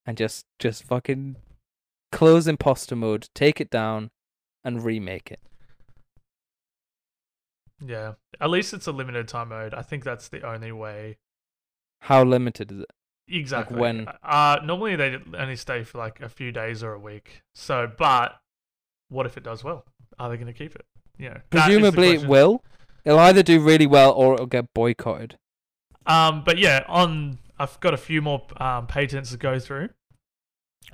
And just just fucking close imposter mode, take it down, and remake it. Yeah. At least it's a limited time mode. I think that's the only way. How limited is it? Exactly. Like when? Uh, normally they only stay for like a few days or a week. So, but what if it does well? Are they going to keep it? You know, that is the Presumably it will. It'll either do really well or it'll get boycotted. Um, but yeah, on I've got a few more um patents to go through.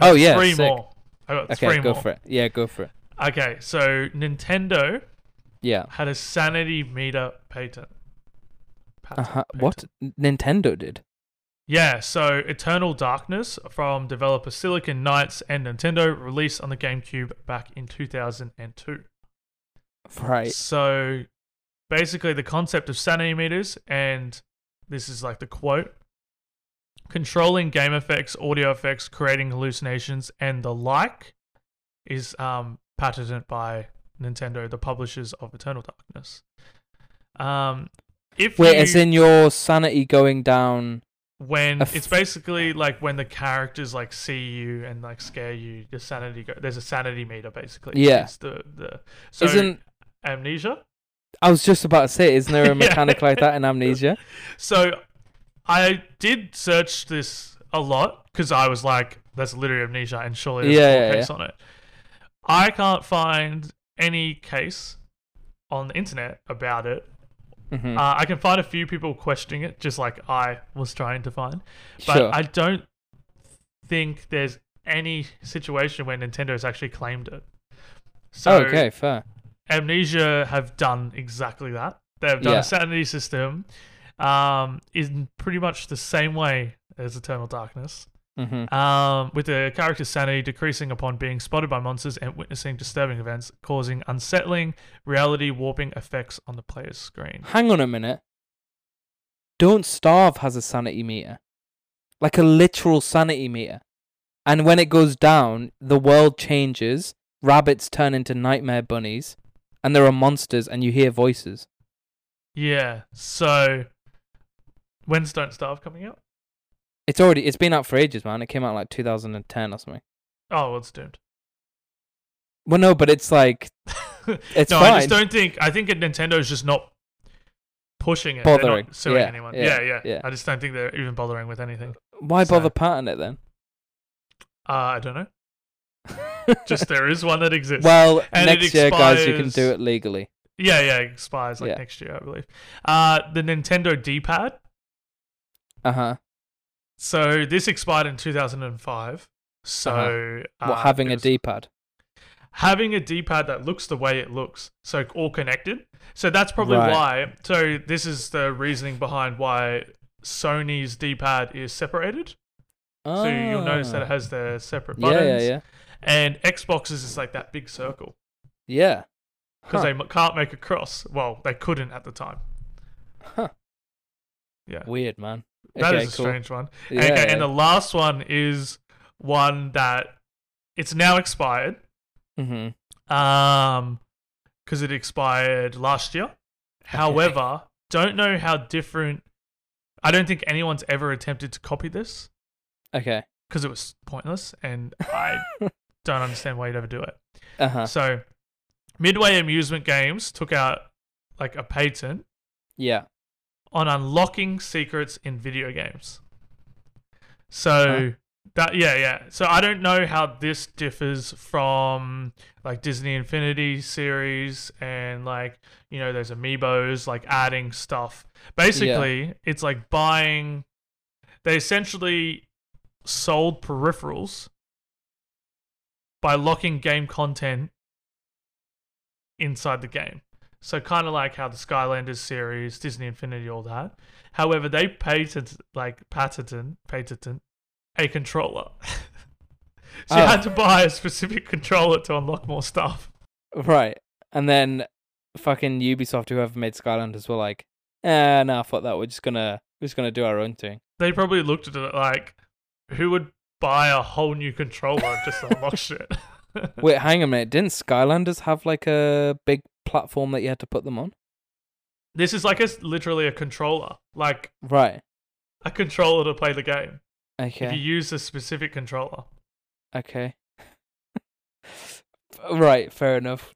Oh, yeah, three sick. more. I got Okay, three go more. for it. Yeah, go for it. Okay, so Nintendo Yeah. had a sanity meter patent. uh-huh. patent. What Nintendo did? Yeah, so Eternal Darkness from developer Silicon Knights and Nintendo released on the GameCube back in 2002. Right. So basically, the concept of sanity meters, and this is like the quote controlling game effects, audio effects, creating hallucinations, and the like is um, patented by Nintendo, the publishers of Eternal Darkness. Um, if Wait, you, as in your sanity going down? when a it's basically like when the characters like see you and like scare you, your sanity go. There's a sanity meter basically. Yeah. It's the the so Isn't amnesia. I was just about to say, isn't there a Yeah. mechanic like that in Amnesia? So I did search this a lot because I was like, "That's literally amnesia," and surely there's Yeah, a yeah, case on it. I can't find any case on the internet about it. hmm Uh, I can find a few people questioning it, just like I was trying to find, but sure. I don't think there's any situation where Nintendo has actually claimed it. So Oh, okay, fair. Amnesia have done exactly that. They've done Yeah. a sanity system um, in pretty much the same way as Eternal Darkness, hmm um, with the character's sanity decreasing upon being spotted by monsters and witnessing disturbing events, causing unsettling, reality warping effects on the player's screen. Hang on a minute. Don't Starve has a sanity meter. Like a literal sanity meter. And when it goes down, the world changes, rabbits turn into nightmare bunnies, and there are monsters and you hear voices. Yeah, so when's Don't Starve coming out? It's already it's been out for ages, man. It came out like 2010 or something. Oh, well, it's doomed. Well, no, but it's like <laughs> It's no, I just don't think. I think Nintendo's just not pushing it. Bothering. suing Yeah, anyone. yeah, Yeah, yeah, yeah. I just don't think they're even bothering with anything. why So- bother patent it then? Uh, I don't know. Just there is one that exists. well, And next year, guys, you can do it legally. yeah, yeah, it expires like Yeah. next year, I believe. Uh, the Nintendo D-pad. Uh huh. So this expired in 2005. So Uh-huh. What, uh, having it a was- D-pad? having a D-pad that looks the way it looks, so all connected. So that's probably Right. why. So this is the reasoning behind why Sony's D-pad is separated. So you'll notice that it has the separate Ah. Yeah, buttons. yeah, yeah. And Xbox's is like that big circle Yeah. because Huh. they can't make a cross. Well, they couldn't at the time. Huh. Yeah, Weird, man. that is okay, a cool. strange one. Yeah, okay, yeah. and the last one is one that it's now expired. Mhm. Um, because it expired last year. However, don't know how different. I don't think anyone's ever attempted to copy this Okay. because it was pointless, and I <laughs> don't understand why you'd ever do it. Uh-huh. So, Midway Amusement Games took out like a patent Yeah. on unlocking secrets in video games. So Huh. that yeah, yeah. So I don't know how this differs from like Disney Infinity series and like you know those amiibos like adding stuff. Basically, it's like buying they essentially sold peripherals by locking game content inside the game. So kind of like how the Skylanders series, Disney Infinity, all that. However, they patented like patented patented a controller. <laughs> so you Oh. had to buy a specific controller to unlock more stuff. Right. And then fucking Ubisoft, whoever made Skylanders, were like, eh, nah, fuck that. We're just gonna we're just gonna do our own thing. They probably looked at it like, who would buy a whole new controller just to unlock <laughs> shit? <laughs> Wait, hang a minute. Didn't Skylanders have like a big platform that you had to put them on? this is like a literally a controller, like Right. a controller to play the game. If you use a specific controller. Okay. <laughs> right, fair enough.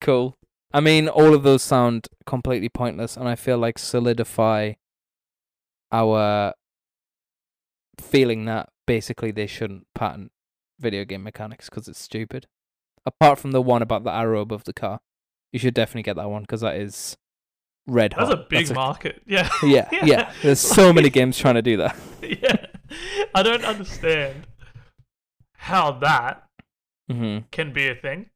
Cool. I mean, all of those sound completely pointless, and I feel like solidify our feeling that basically they shouldn't patent video game mechanics because it's stupid. Apart from the one about the arrow above the car, you should definitely get that one because that is red hot. That's a big market. Yeah. <laughs> Yeah, <laughs> yeah. There's so many games trying to do that. <laughs> yeah. I don't understand how that hmm can be a thing.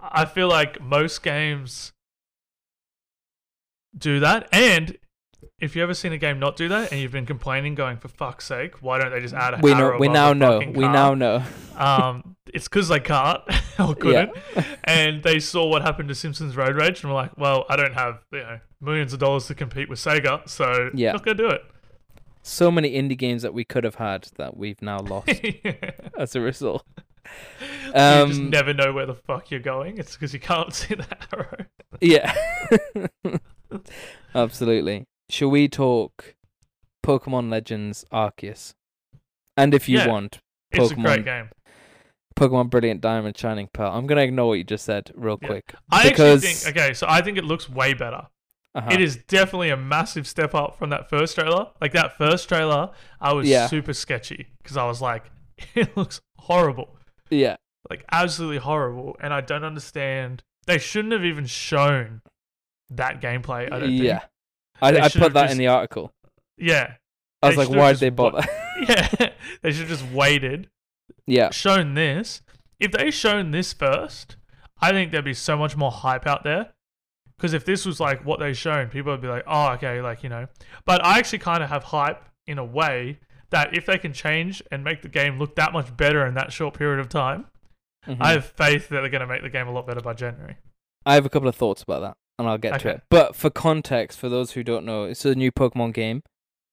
I feel like most games do that. And if you ever seen a game not do that and you've been complaining, going, for fuck's sake, why don't they just add a We know. We now know. We now know. Um, it's because they can't <laughs> or couldn't. and they saw what happened to Simpsons Road Rage and were like, well, I don't have you know millions of dollars to compete with Sega, so Yeah. not gonna do it. so many indie games that we could have had that we've now lost <laughs> as a result. you just Um, never know where the fuck you're going. It's because you can't <laughs> see the arrow. Yeah. Absolutely. Shall we talk Pokemon Legends Arceus? And if you Yeah. want, It's a great Pokemon- game. Pokemon Brilliant Diamond Shining Pearl. I'm going to ignore what you just said real Yeah. quick. I because actually think okay, so I think it looks way better. uh-huh. It is definitely a massive step up from that first trailer. Like that first trailer, I was Yeah. super sketchy because I was like, <laughs> it looks horrible. Yeah. like absolutely horrible, and I don't understand. They shouldn't have even shown that gameplay. I don't think. I, I put that just- in the article. yeah, I was like, why did they wa- bother? <laughs> yeah. they should have just waited, yeah. shown this. If they shown this first, I think there'd be so much more hype out there. Because if this was like what they shown, people would be like, "Oh, okay," like you know. But I actually kind of have hype in a way that if they can change and make the game look that much better in that short period of time, Mhm. I have faith that they're going to make the game a lot better by January. I have a couple of thoughts about that, and I'll get to it. But for context, for those who don't know, it's a new Pokemon game.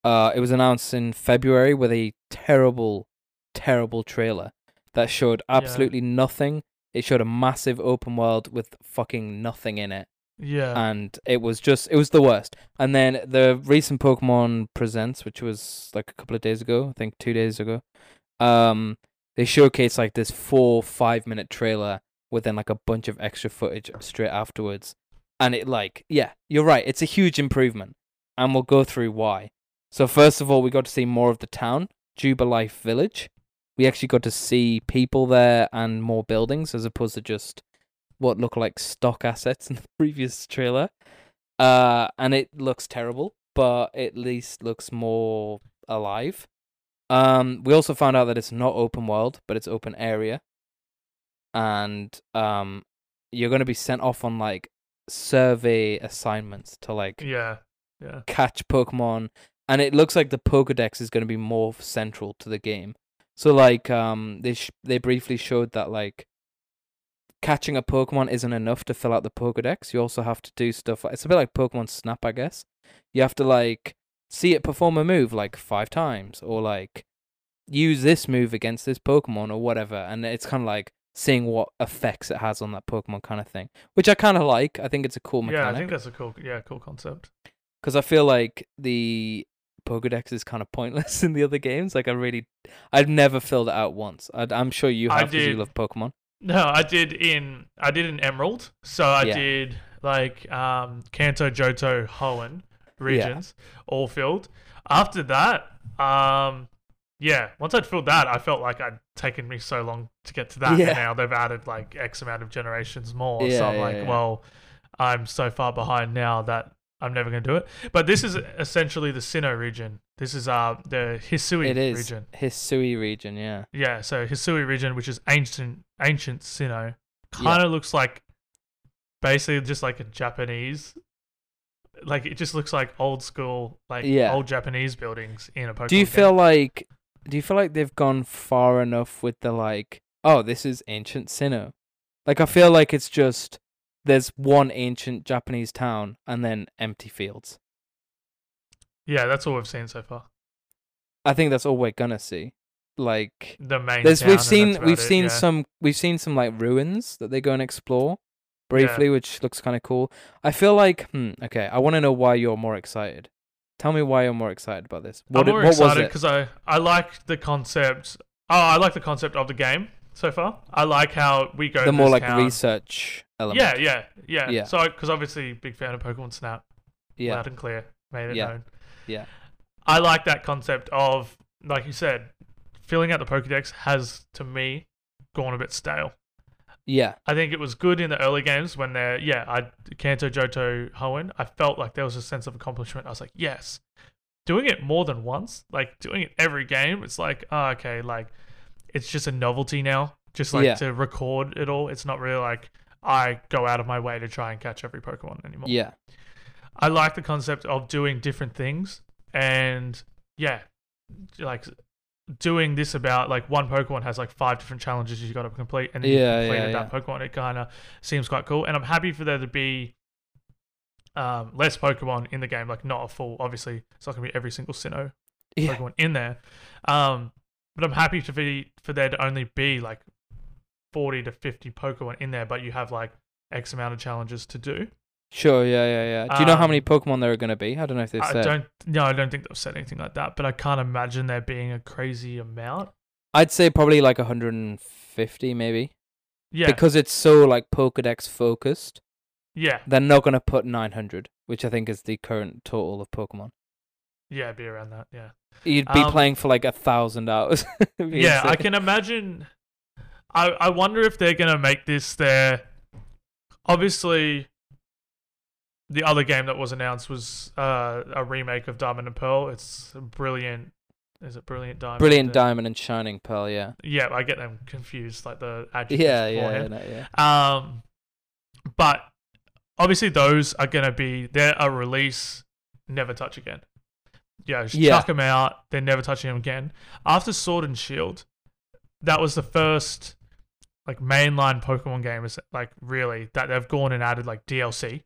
Uh, it was announced in February with a terrible, terrible trailer that showed absolutely nothing. It showed a massive open world with fucking nothing in it, Yeah. and it was just it was the worst. And then the recent Pokemon Presents, which was like a couple of days ago, I think two days ago, um, they showcased like this four five minute trailer with then like a bunch of extra footage straight afterwards. And it like, yeah, you're right. It's a huge improvement. And we'll go through why. So first of all, we got to see more of the town, Jubilife Village. We actually got to see people there and more buildings as opposed to just what look like stock assets in <laughs> the previous trailer. Uh and it looks terrible, but at least looks more alive. Um, we also found out that it's not open world, but it's open area, and um, you're gonna be sent off on like survey assignments to like Yeah. Yeah. catch Pokemon, and it looks like the Pokedex is going to be more central to the game. So like um they sh- they briefly showed that like catching a Pokemon isn't enough to fill out the Pokedex. You also have to do stuff. Like, it's a bit like Pokemon Snap, I guess. You have to like see it perform a move like five times, or like use this move against this Pokemon or whatever, and it's kind of like seeing what effects it has on that Pokemon kind of thing, which I kind of like. I think it's a cool mechanic. Yeah, I think that's a cool yeah, cool concept. because I feel like the Pokedex is kind of pointless <laughs> in the other games. Like I really, I've never filled it out once. I, I'm sure you have because you love Pokemon. No, I did in I did in Emerald. So I Yeah. did like um Kanto, Johto, Hoenn regions all filled. After that, um yeah, once I'd filled that, I felt like I'd taken me so long to get to that. Yeah. And now they've added like X amount of generations more. Yeah, so I'm yeah, like, yeah. well, I'm so far behind now that I'm never gonna do it. But this is essentially the Sinnoh region. This is uh the Hisui It is region. Hisui region, yeah. Yeah, so Hisui region, which is ancient ancient Sinnoh, kind of looks like basically just like a Japanese. Like it just looks like old school, like Yeah. old Japanese buildings in a Pokemon. Do you game. feel like, do you feel like they've gone far enough with the like, oh, this is ancient Sinnoh? Like I feel like it's just there's one ancient Japanese town and then empty fields. Yeah, that's all we've seen so far. I think that's all we're gonna see. Like The main. There's we've seen we've it, seen yeah. some we've seen some like ruins that they go and explore briefly, which looks kind of cool. I feel like hmm, okay, I want to know why you're more excited. Tell me why you're more excited about this. What, I'm more what excited because I I like the concept. Oh, I like the concept of the game so far. I like how we go The more like town. research element. Yeah, yeah, yeah. Yeah. So because obviously big fan of Pokemon Snap. yeah, loud and clear, made it Yeah. known. Yeah. I like that concept of, like you said, filling out the Pokedex has, to me, gone a bit stale. Yeah, I think it was good in the early games when they're, yeah, I Kanto, Johto, Hoenn. I felt like there was a sense of accomplishment. I was like, yes. Doing it more than once, like doing it every game, it's like, oh, okay, like it's just a novelty now. Just like Yeah. to record it all. It's not really like I go out of my way to try and catch every Pokemon anymore. yeah, I like the concept of doing different things and yeah, like doing this about like one Pokemon has like five different challenges you got to complete and then Yeah, you completed yeah, that Pokemon. It kind of seems quite cool, and I'm happy for there to be um, less Pokemon in the game, like not a full. Obviously, it's not gonna be every single Sinnoh yeah, Pokemon in there, um, but I'm happy to be for there to only be like forty to fifty Pokemon in there, but you have like X amount of challenges to do. Sure, yeah, yeah, yeah. Do you know how Um, many Pokemon there are gonna be? I don't know if they I said. don't. No, I don't think they've said anything like that. But I can't imagine there being a crazy amount. I'd say probably like 150, maybe, Yeah, because it's so like Pokedex focused. yeah, They're not gonna put 900, which I think is the current total of Pokemon. yeah. It'd be around that. Yeah, You'd be Um, playing for like a thousand hours. <laughs> Yeah. I can imagine. I I wonder if they're gonna make this their. Obviously. The other game that was announced was uh, a remake of Diamond and Pearl. It's brilliant. Is it Brilliant Diamond? Brilliant Uh, Diamond and Shining Pearl, yeah. Yeah, I get them confused, like the adjectives Yeah, yeah, no, yeah. Um, but obviously those are gonna be they're a release, never touch again. Yeah, just Yeah. chuck them out. They're never touching them again. After Sword and Shield, that was the first like mainline Pokemon game is like really that they've gone and added like DLC.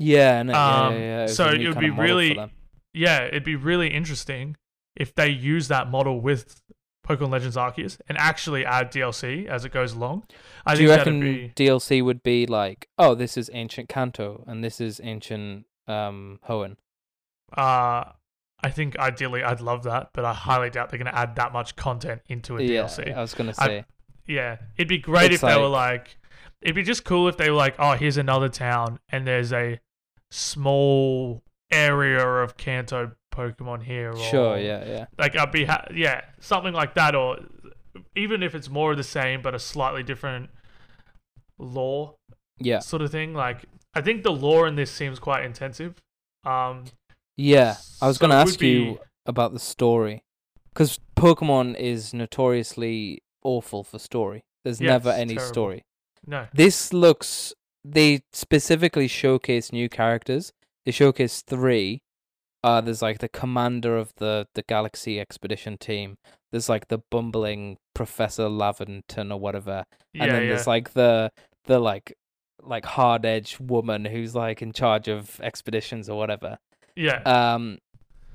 Yeah, no, Um, yeah, yeah, yeah. so it would be really- Yeah, it'd be really interesting if they use that model with Pokemon Legends Arceus and actually add DLC as it goes along. I Do think you reckon be DLC would be like, oh, this is ancient Kanto and this is ancient um Hoenn? Uh, I think ideally I'd love that, but I highly doubt they're going to add that much content into a Yeah, DLC. I was gonna I- say. Yeah, it'd be great It's if they were like, it'd be just cool if they were like, oh, here's another town and there's a small area of Kanto Pokemon here. Or, Sure, yeah, yeah. Like I'd be, ha- yeah, something like that, or even if it's more of the same but a slightly different lore Yeah. sort of thing. Like I think the lore in this seems quite intensive. Um, Yeah. I was So gonna it would ask you about the story. because Pokemon is notoriously awful for story. There's Yeah, never any terrible. story. No. This looks. They specifically showcase new characters. They showcase three. Uh, there's like the commander of the the Galaxy Expedition team. There's like the bumbling Professor Laventon or whatever, Yeah, and then yeah. there's like the the like like hard edge woman who's like in charge of expeditions or whatever. yeah. Um,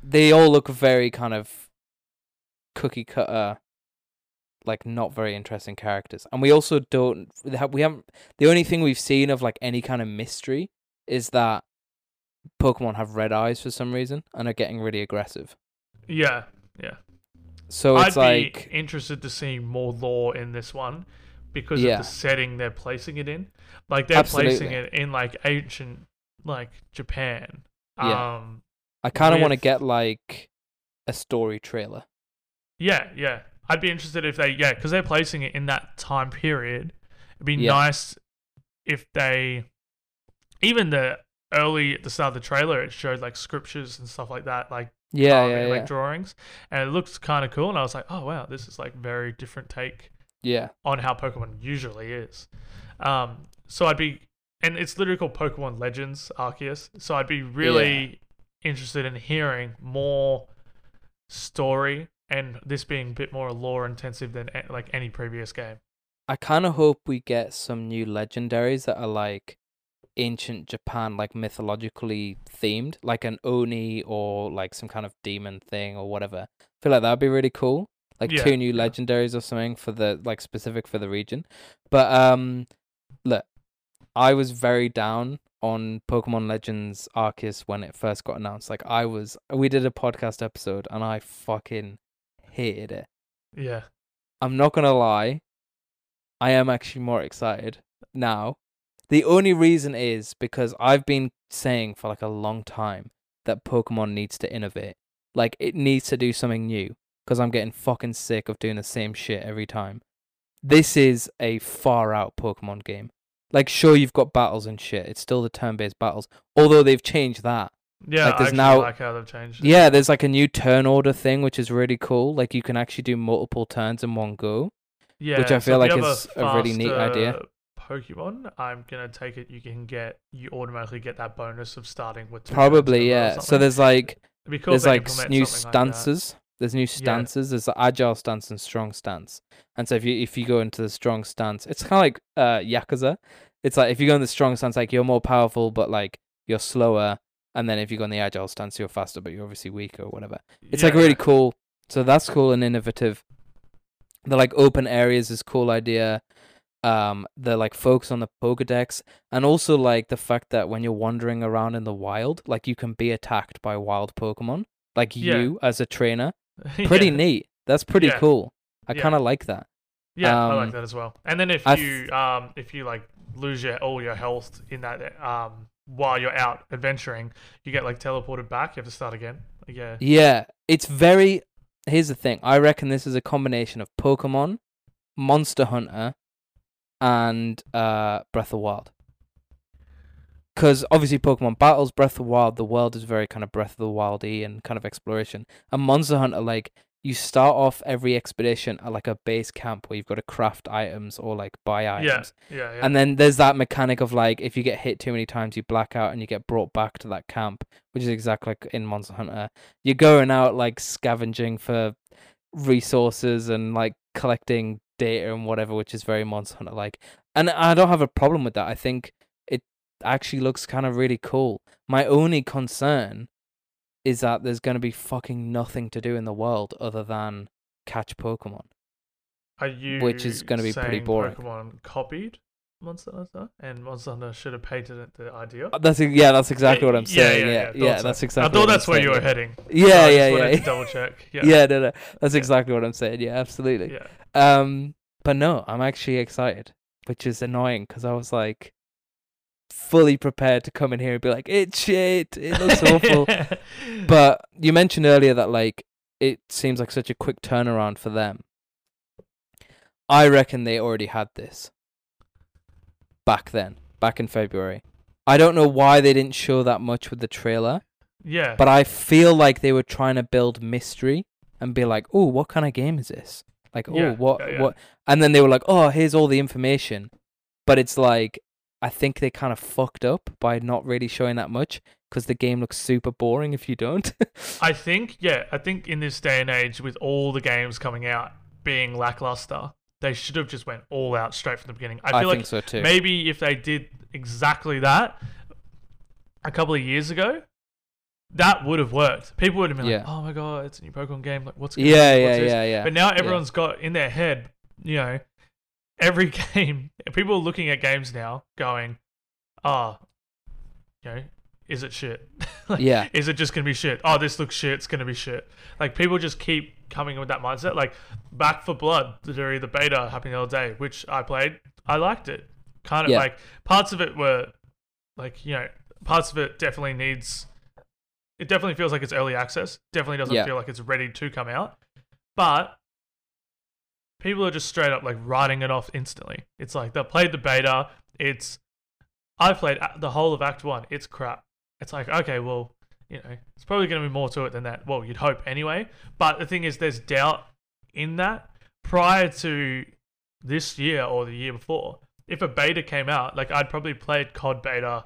they all look very kind of cookie cutter, like not very interesting characters. And we also don't we ha- we haven't the only thing we've seen of like any kind of mystery is that Pokemon have red eyes for some reason and are getting really aggressive. yeah. Yeah. So I'd it's like be interested to see more lore in this one because Yeah. of the setting they're placing it in. Like they're placing it in like ancient like Japan. Yeah. Um I kind of want to get like a story trailer. yeah, yeah. I'd be interested if they yeah, because they're placing it in that time period. It'd be Yeah. nice if they even the early at the start of the trailer it showed like scriptures and stuff like that, like Yeah, carving, yeah, like drawings. And it looks kinda cool and I was like, Oh wow, this is like very different take Yeah. on how Pokemon usually is. Um, so I'd be, and it's literally called Pokemon Legends Arceus. So I'd be really interested in hearing more story and this being a bit more lore intensive than like any previous game. I kind of hope we get some new legendaries that are like ancient Japan, like mythologically themed, like an Oni or like some kind of demon thing or whatever. I feel like that'd be really cool. Like Yeah, two new yeah. legendaries or something for the like specific for the region. But um, look, I was very down on Pokemon Legends Arceus when it first got announced. Like I was, we did a podcast episode and I fucking hated it. Yeah, I'm not gonna lie, I am actually more excited now. The only reason is because I've been saying for like a long time that Pokemon needs to innovate. Like it needs to do something new because I'm getting fucking sick of doing the same shit every time. This is a far out Pokemon game. Like sure you've got battles and shit. It's still the turn-based battles. Although they've changed that. Yeah. Like, I there's now- like how they've changed. it. Yeah, there's like a new turn order thing which is really cool. Like you can actually do multiple turns in one go. yeah. which I feel if like is a really neat idea. Pokemon, I'm gonna take it. You can get you automatically get that bonus of starting with two Probably, in a row or yeah. So there's like cool there's like new something like stances. there's new stances. There's the agile stance and strong stance. And so if you if you go into the strong stance, it's kind of like uh Yakuza. It's like if you go in the strong stance, like you're more powerful, but like you're slower. And then if you go in the agile stance, you're faster, but you're obviously weaker or whatever. It's like Yeah, really cool. So that's cool and innovative. The like open areas is cool idea. Um, the like focus on the Pokedex, and also like the fact that when you're wandering around in the wild, like you can be attacked by wild Pokemon, like Yeah. you as a trainer. <laughs> Pretty yeah. neat. That's pretty Yeah. cool. I kind of like that. Yeah, I Um, like that as well. And then if I you um if you like lose your all your health in that um while you're out adventuring, you get like teleported back. You have to start again. Yeah. Yeah, it's very. Here's the thing. I reckon this is a combination of Pokemon, Monster Hunter, and uh, Breath of Wild. Because obviously, Pokemon battles Breath of the Wild. The world is very kind of Breath of the Wildy and kind of exploration. And Monster Hunter, like you start off every expedition at like a base camp where you've got to craft items or like buy Yeah. items. Yeah. Yeah. And then there's that mechanic of like if you get hit too many times, you black out and you get brought back to that camp, which is exactly like in Monster Hunter. You're going out like scavenging for resources and like collecting data and whatever, which is very Monster Hunter like. And I don't have a problem with that. I think it actually looks kind of really cool. My only concern is that there's going to be fucking nothing to do in the world other than catch Pokemon. Are you which is gonna be pretty boring. Pokemon copied Monster Hunter, and Monster Hunter should have patented the idea. Uh, That's yeah, that's exactly what I'm saying. yeah, Yeah, yeah, yeah, that's exactly. I thought what I'm that's where you were heading. Yeah, yeah, just yeah. to <laughs> double check. Yeah. Yeah, no, no, that's exactly what I'm saying. Yeah, absolutely. Yeah. Um, but no, I'm actually excited, which is annoying because I was like fully prepared to come in here and be like, it's shit, it looks awful. <laughs> But you mentioned earlier that like it seems like such a quick turnaround for them. I reckon they already had this back then, back in February. I don't know why they didn't show that much with the trailer, yeah. but I feel like they were trying to build mystery and be like, "Oh, what kind of game is this?" Like, "Oh, Yeah, what yeah, yeah. what?" And then they were like, "Oh, here's all the information," but it's like I think they kind of fucked up by not really showing that much because the game looks super boring if you don't. <laughs> I think, yeah, I think in this day and age, with all the games coming out being lackluster, they should have just went all out straight from the beginning. I I, feel think like so too. maybe if they did exactly that a couple of years ago, that would have worked. People would have been Yeah. like, "Oh my god, it's a new Pokemon game! Like, what's going yeah, on? yeah, What's this?" yeah, yeah. But now everyone's got in their head, you know, every <laughs> game. People are looking at games now, going, "Ah, you know, is it shit? <laughs> Like, Yeah. Is it just gonna be shit? Oh, this looks shit. It's gonna be shit. Like people just keep coming with that mindset. Like Back 4 Blood, the the beta happening the other day, which I played. I liked it. Kind of Yeah. like parts of it were, like you know, parts of it definitely needs. It definitely feels like it's early access. Definitely doesn't Yeah. feel like it's ready to come out. But people are just straight up like writing it off instantly. It's like they played the beta. It's I played the whole of Act One. It's crap. It's like okay, well, you know, it's probably going to be more to it than that. Well, you'd hope anyway. But the thing is, there's doubt in that. Prior to this year or the year before, if a beta came out, like I'd probably played COD beta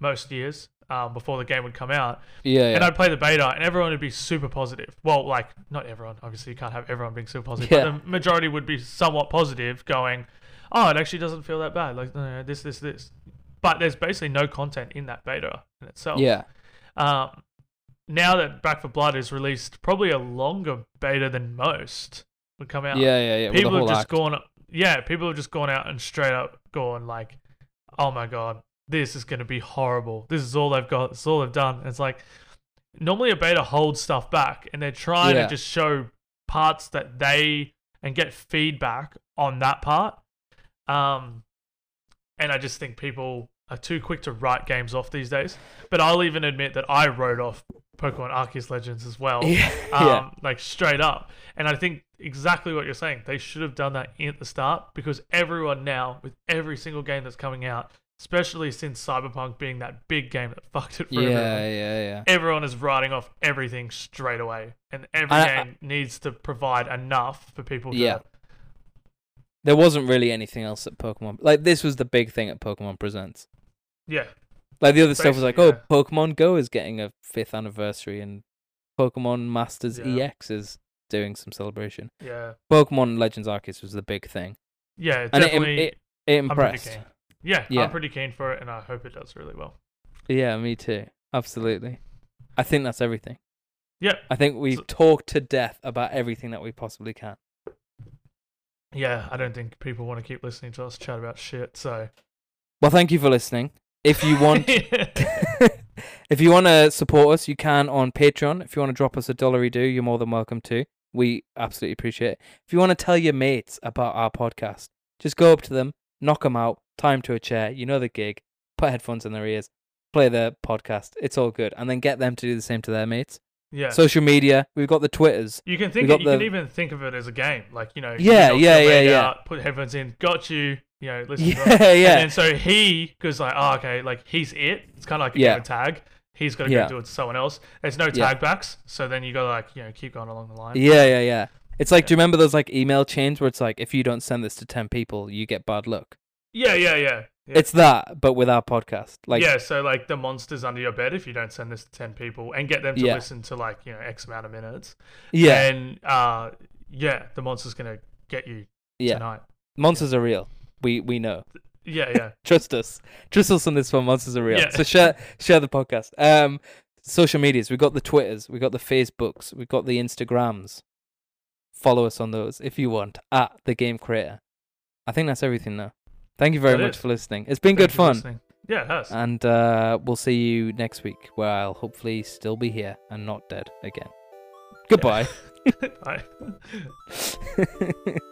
most years um, before the game would come out, yeah, yeah. and I'd play the beta, and everyone would be super positive. Well, like not everyone, obviously, you can't have everyone being super positive, Yeah. but the majority would be somewhat positive, going, "Oh, it actually doesn't feel that bad." Like no, no, this, this, this. But there's basically no content in that beta in itself. yeah, Um, now that Back 4 Blood is released, probably a longer beta than most would come out. yeah, yeah, yeah. people have just act. gone. Yeah, people have just gone out and straight up gone like, "Oh my god, this is going to be horrible. This is all they've got. This is all they've done." And it's like normally a beta holds stuff back, and they're trying Yeah. to just show parts that they and get feedback on that part. Um, and I just think people are too quick to write games off these days. But I'll even admit that I wrote off Pokemon Arceus Legends as well <laughs> yeah, um, yeah, like straight up. And I think exactly what you're saying. They should have done that at the start because everyone now, with every single game that's coming out, especially since Cyberpunk being that big game that fucked it for yeah, everyone, yeah, yeah. everyone is writing off everything straight away, and every I- I- needs to provide enough for people. To, Yeah. There wasn't really anything else at Pokemon. Like this was the big thing at Pokemon Presents. yeah, Like the other stuff was like, Basically, oh, Pokemon Go is getting a fifth anniversary, and Pokemon Masters Yeah. EX is doing some celebration. yeah, Pokemon Legends Arceus was the big thing, yeah. and it, Definitely, it, it I'm impressed. Yeah, Yeah. I'm pretty keen for it, and I hope it does really well. Yeah, me too. Absolutely. I think that's everything. Yeah, I think we've So- talked to death about everything that we possibly can. yeah. I don't think people want to keep listening to us chat about shit. So Well, thank you for listening. If you want <laughs> <laughs> if you want to support us, you can on Patreon. If you want to drop us a dollary do, you're more than welcome to. We absolutely appreciate it. If you want to tell your mates about our podcast, just go up to them, knock them out, tie 'em to a chair. You know the gig. Put headphones in their ears, play the podcast. It's all good, and then get them to do the same to their mates. yeah. Social media. We've got the Twitters. You can think it, you can even think of it as a game, like you know. Yeah, you yeah, yeah, yeah. out, put headphones in, got you. You know, listen. to. <laughs> Yeah, yeah. And then so he goes like, oh, okay, like he's it. It's kind of like a Yeah. tag. He's got to Yeah. go do it to someone else. There's no Yeah. tag backs, so then you got to like you know keep going along the line. Yeah, yeah, yeah. It's like, do you remember those like email chains where it's like, if you don't send this to ten people, you get bad luck. Yeah, yeah, yeah. yeah. It's that, but with our podcast. Like, yeah, so like the monsters under your bed if you don't send this to ten people and get them to Yeah. listen to like you know X amount of minutes. yeah, And uh, yeah, the monster's gonna get you yeah. tonight. Monsters are real. We we know. Yeah, yeah. <laughs> Trust us. Trust us on this one. Monsters are real. Yeah. So share share the podcast. Um, social medias. We've got the Twitters. We've got the Facebooks. We've got the Instagrams. Follow us on those if you want at the Game Creator. I think that's everything now. Thank you very That much is. for listening. It's been Thank good fun. listening. Yeah, it has. And uh, we'll see you next week where I'll hopefully still be here and not dead again. Goodbye. <laughs> Bye. <laughs>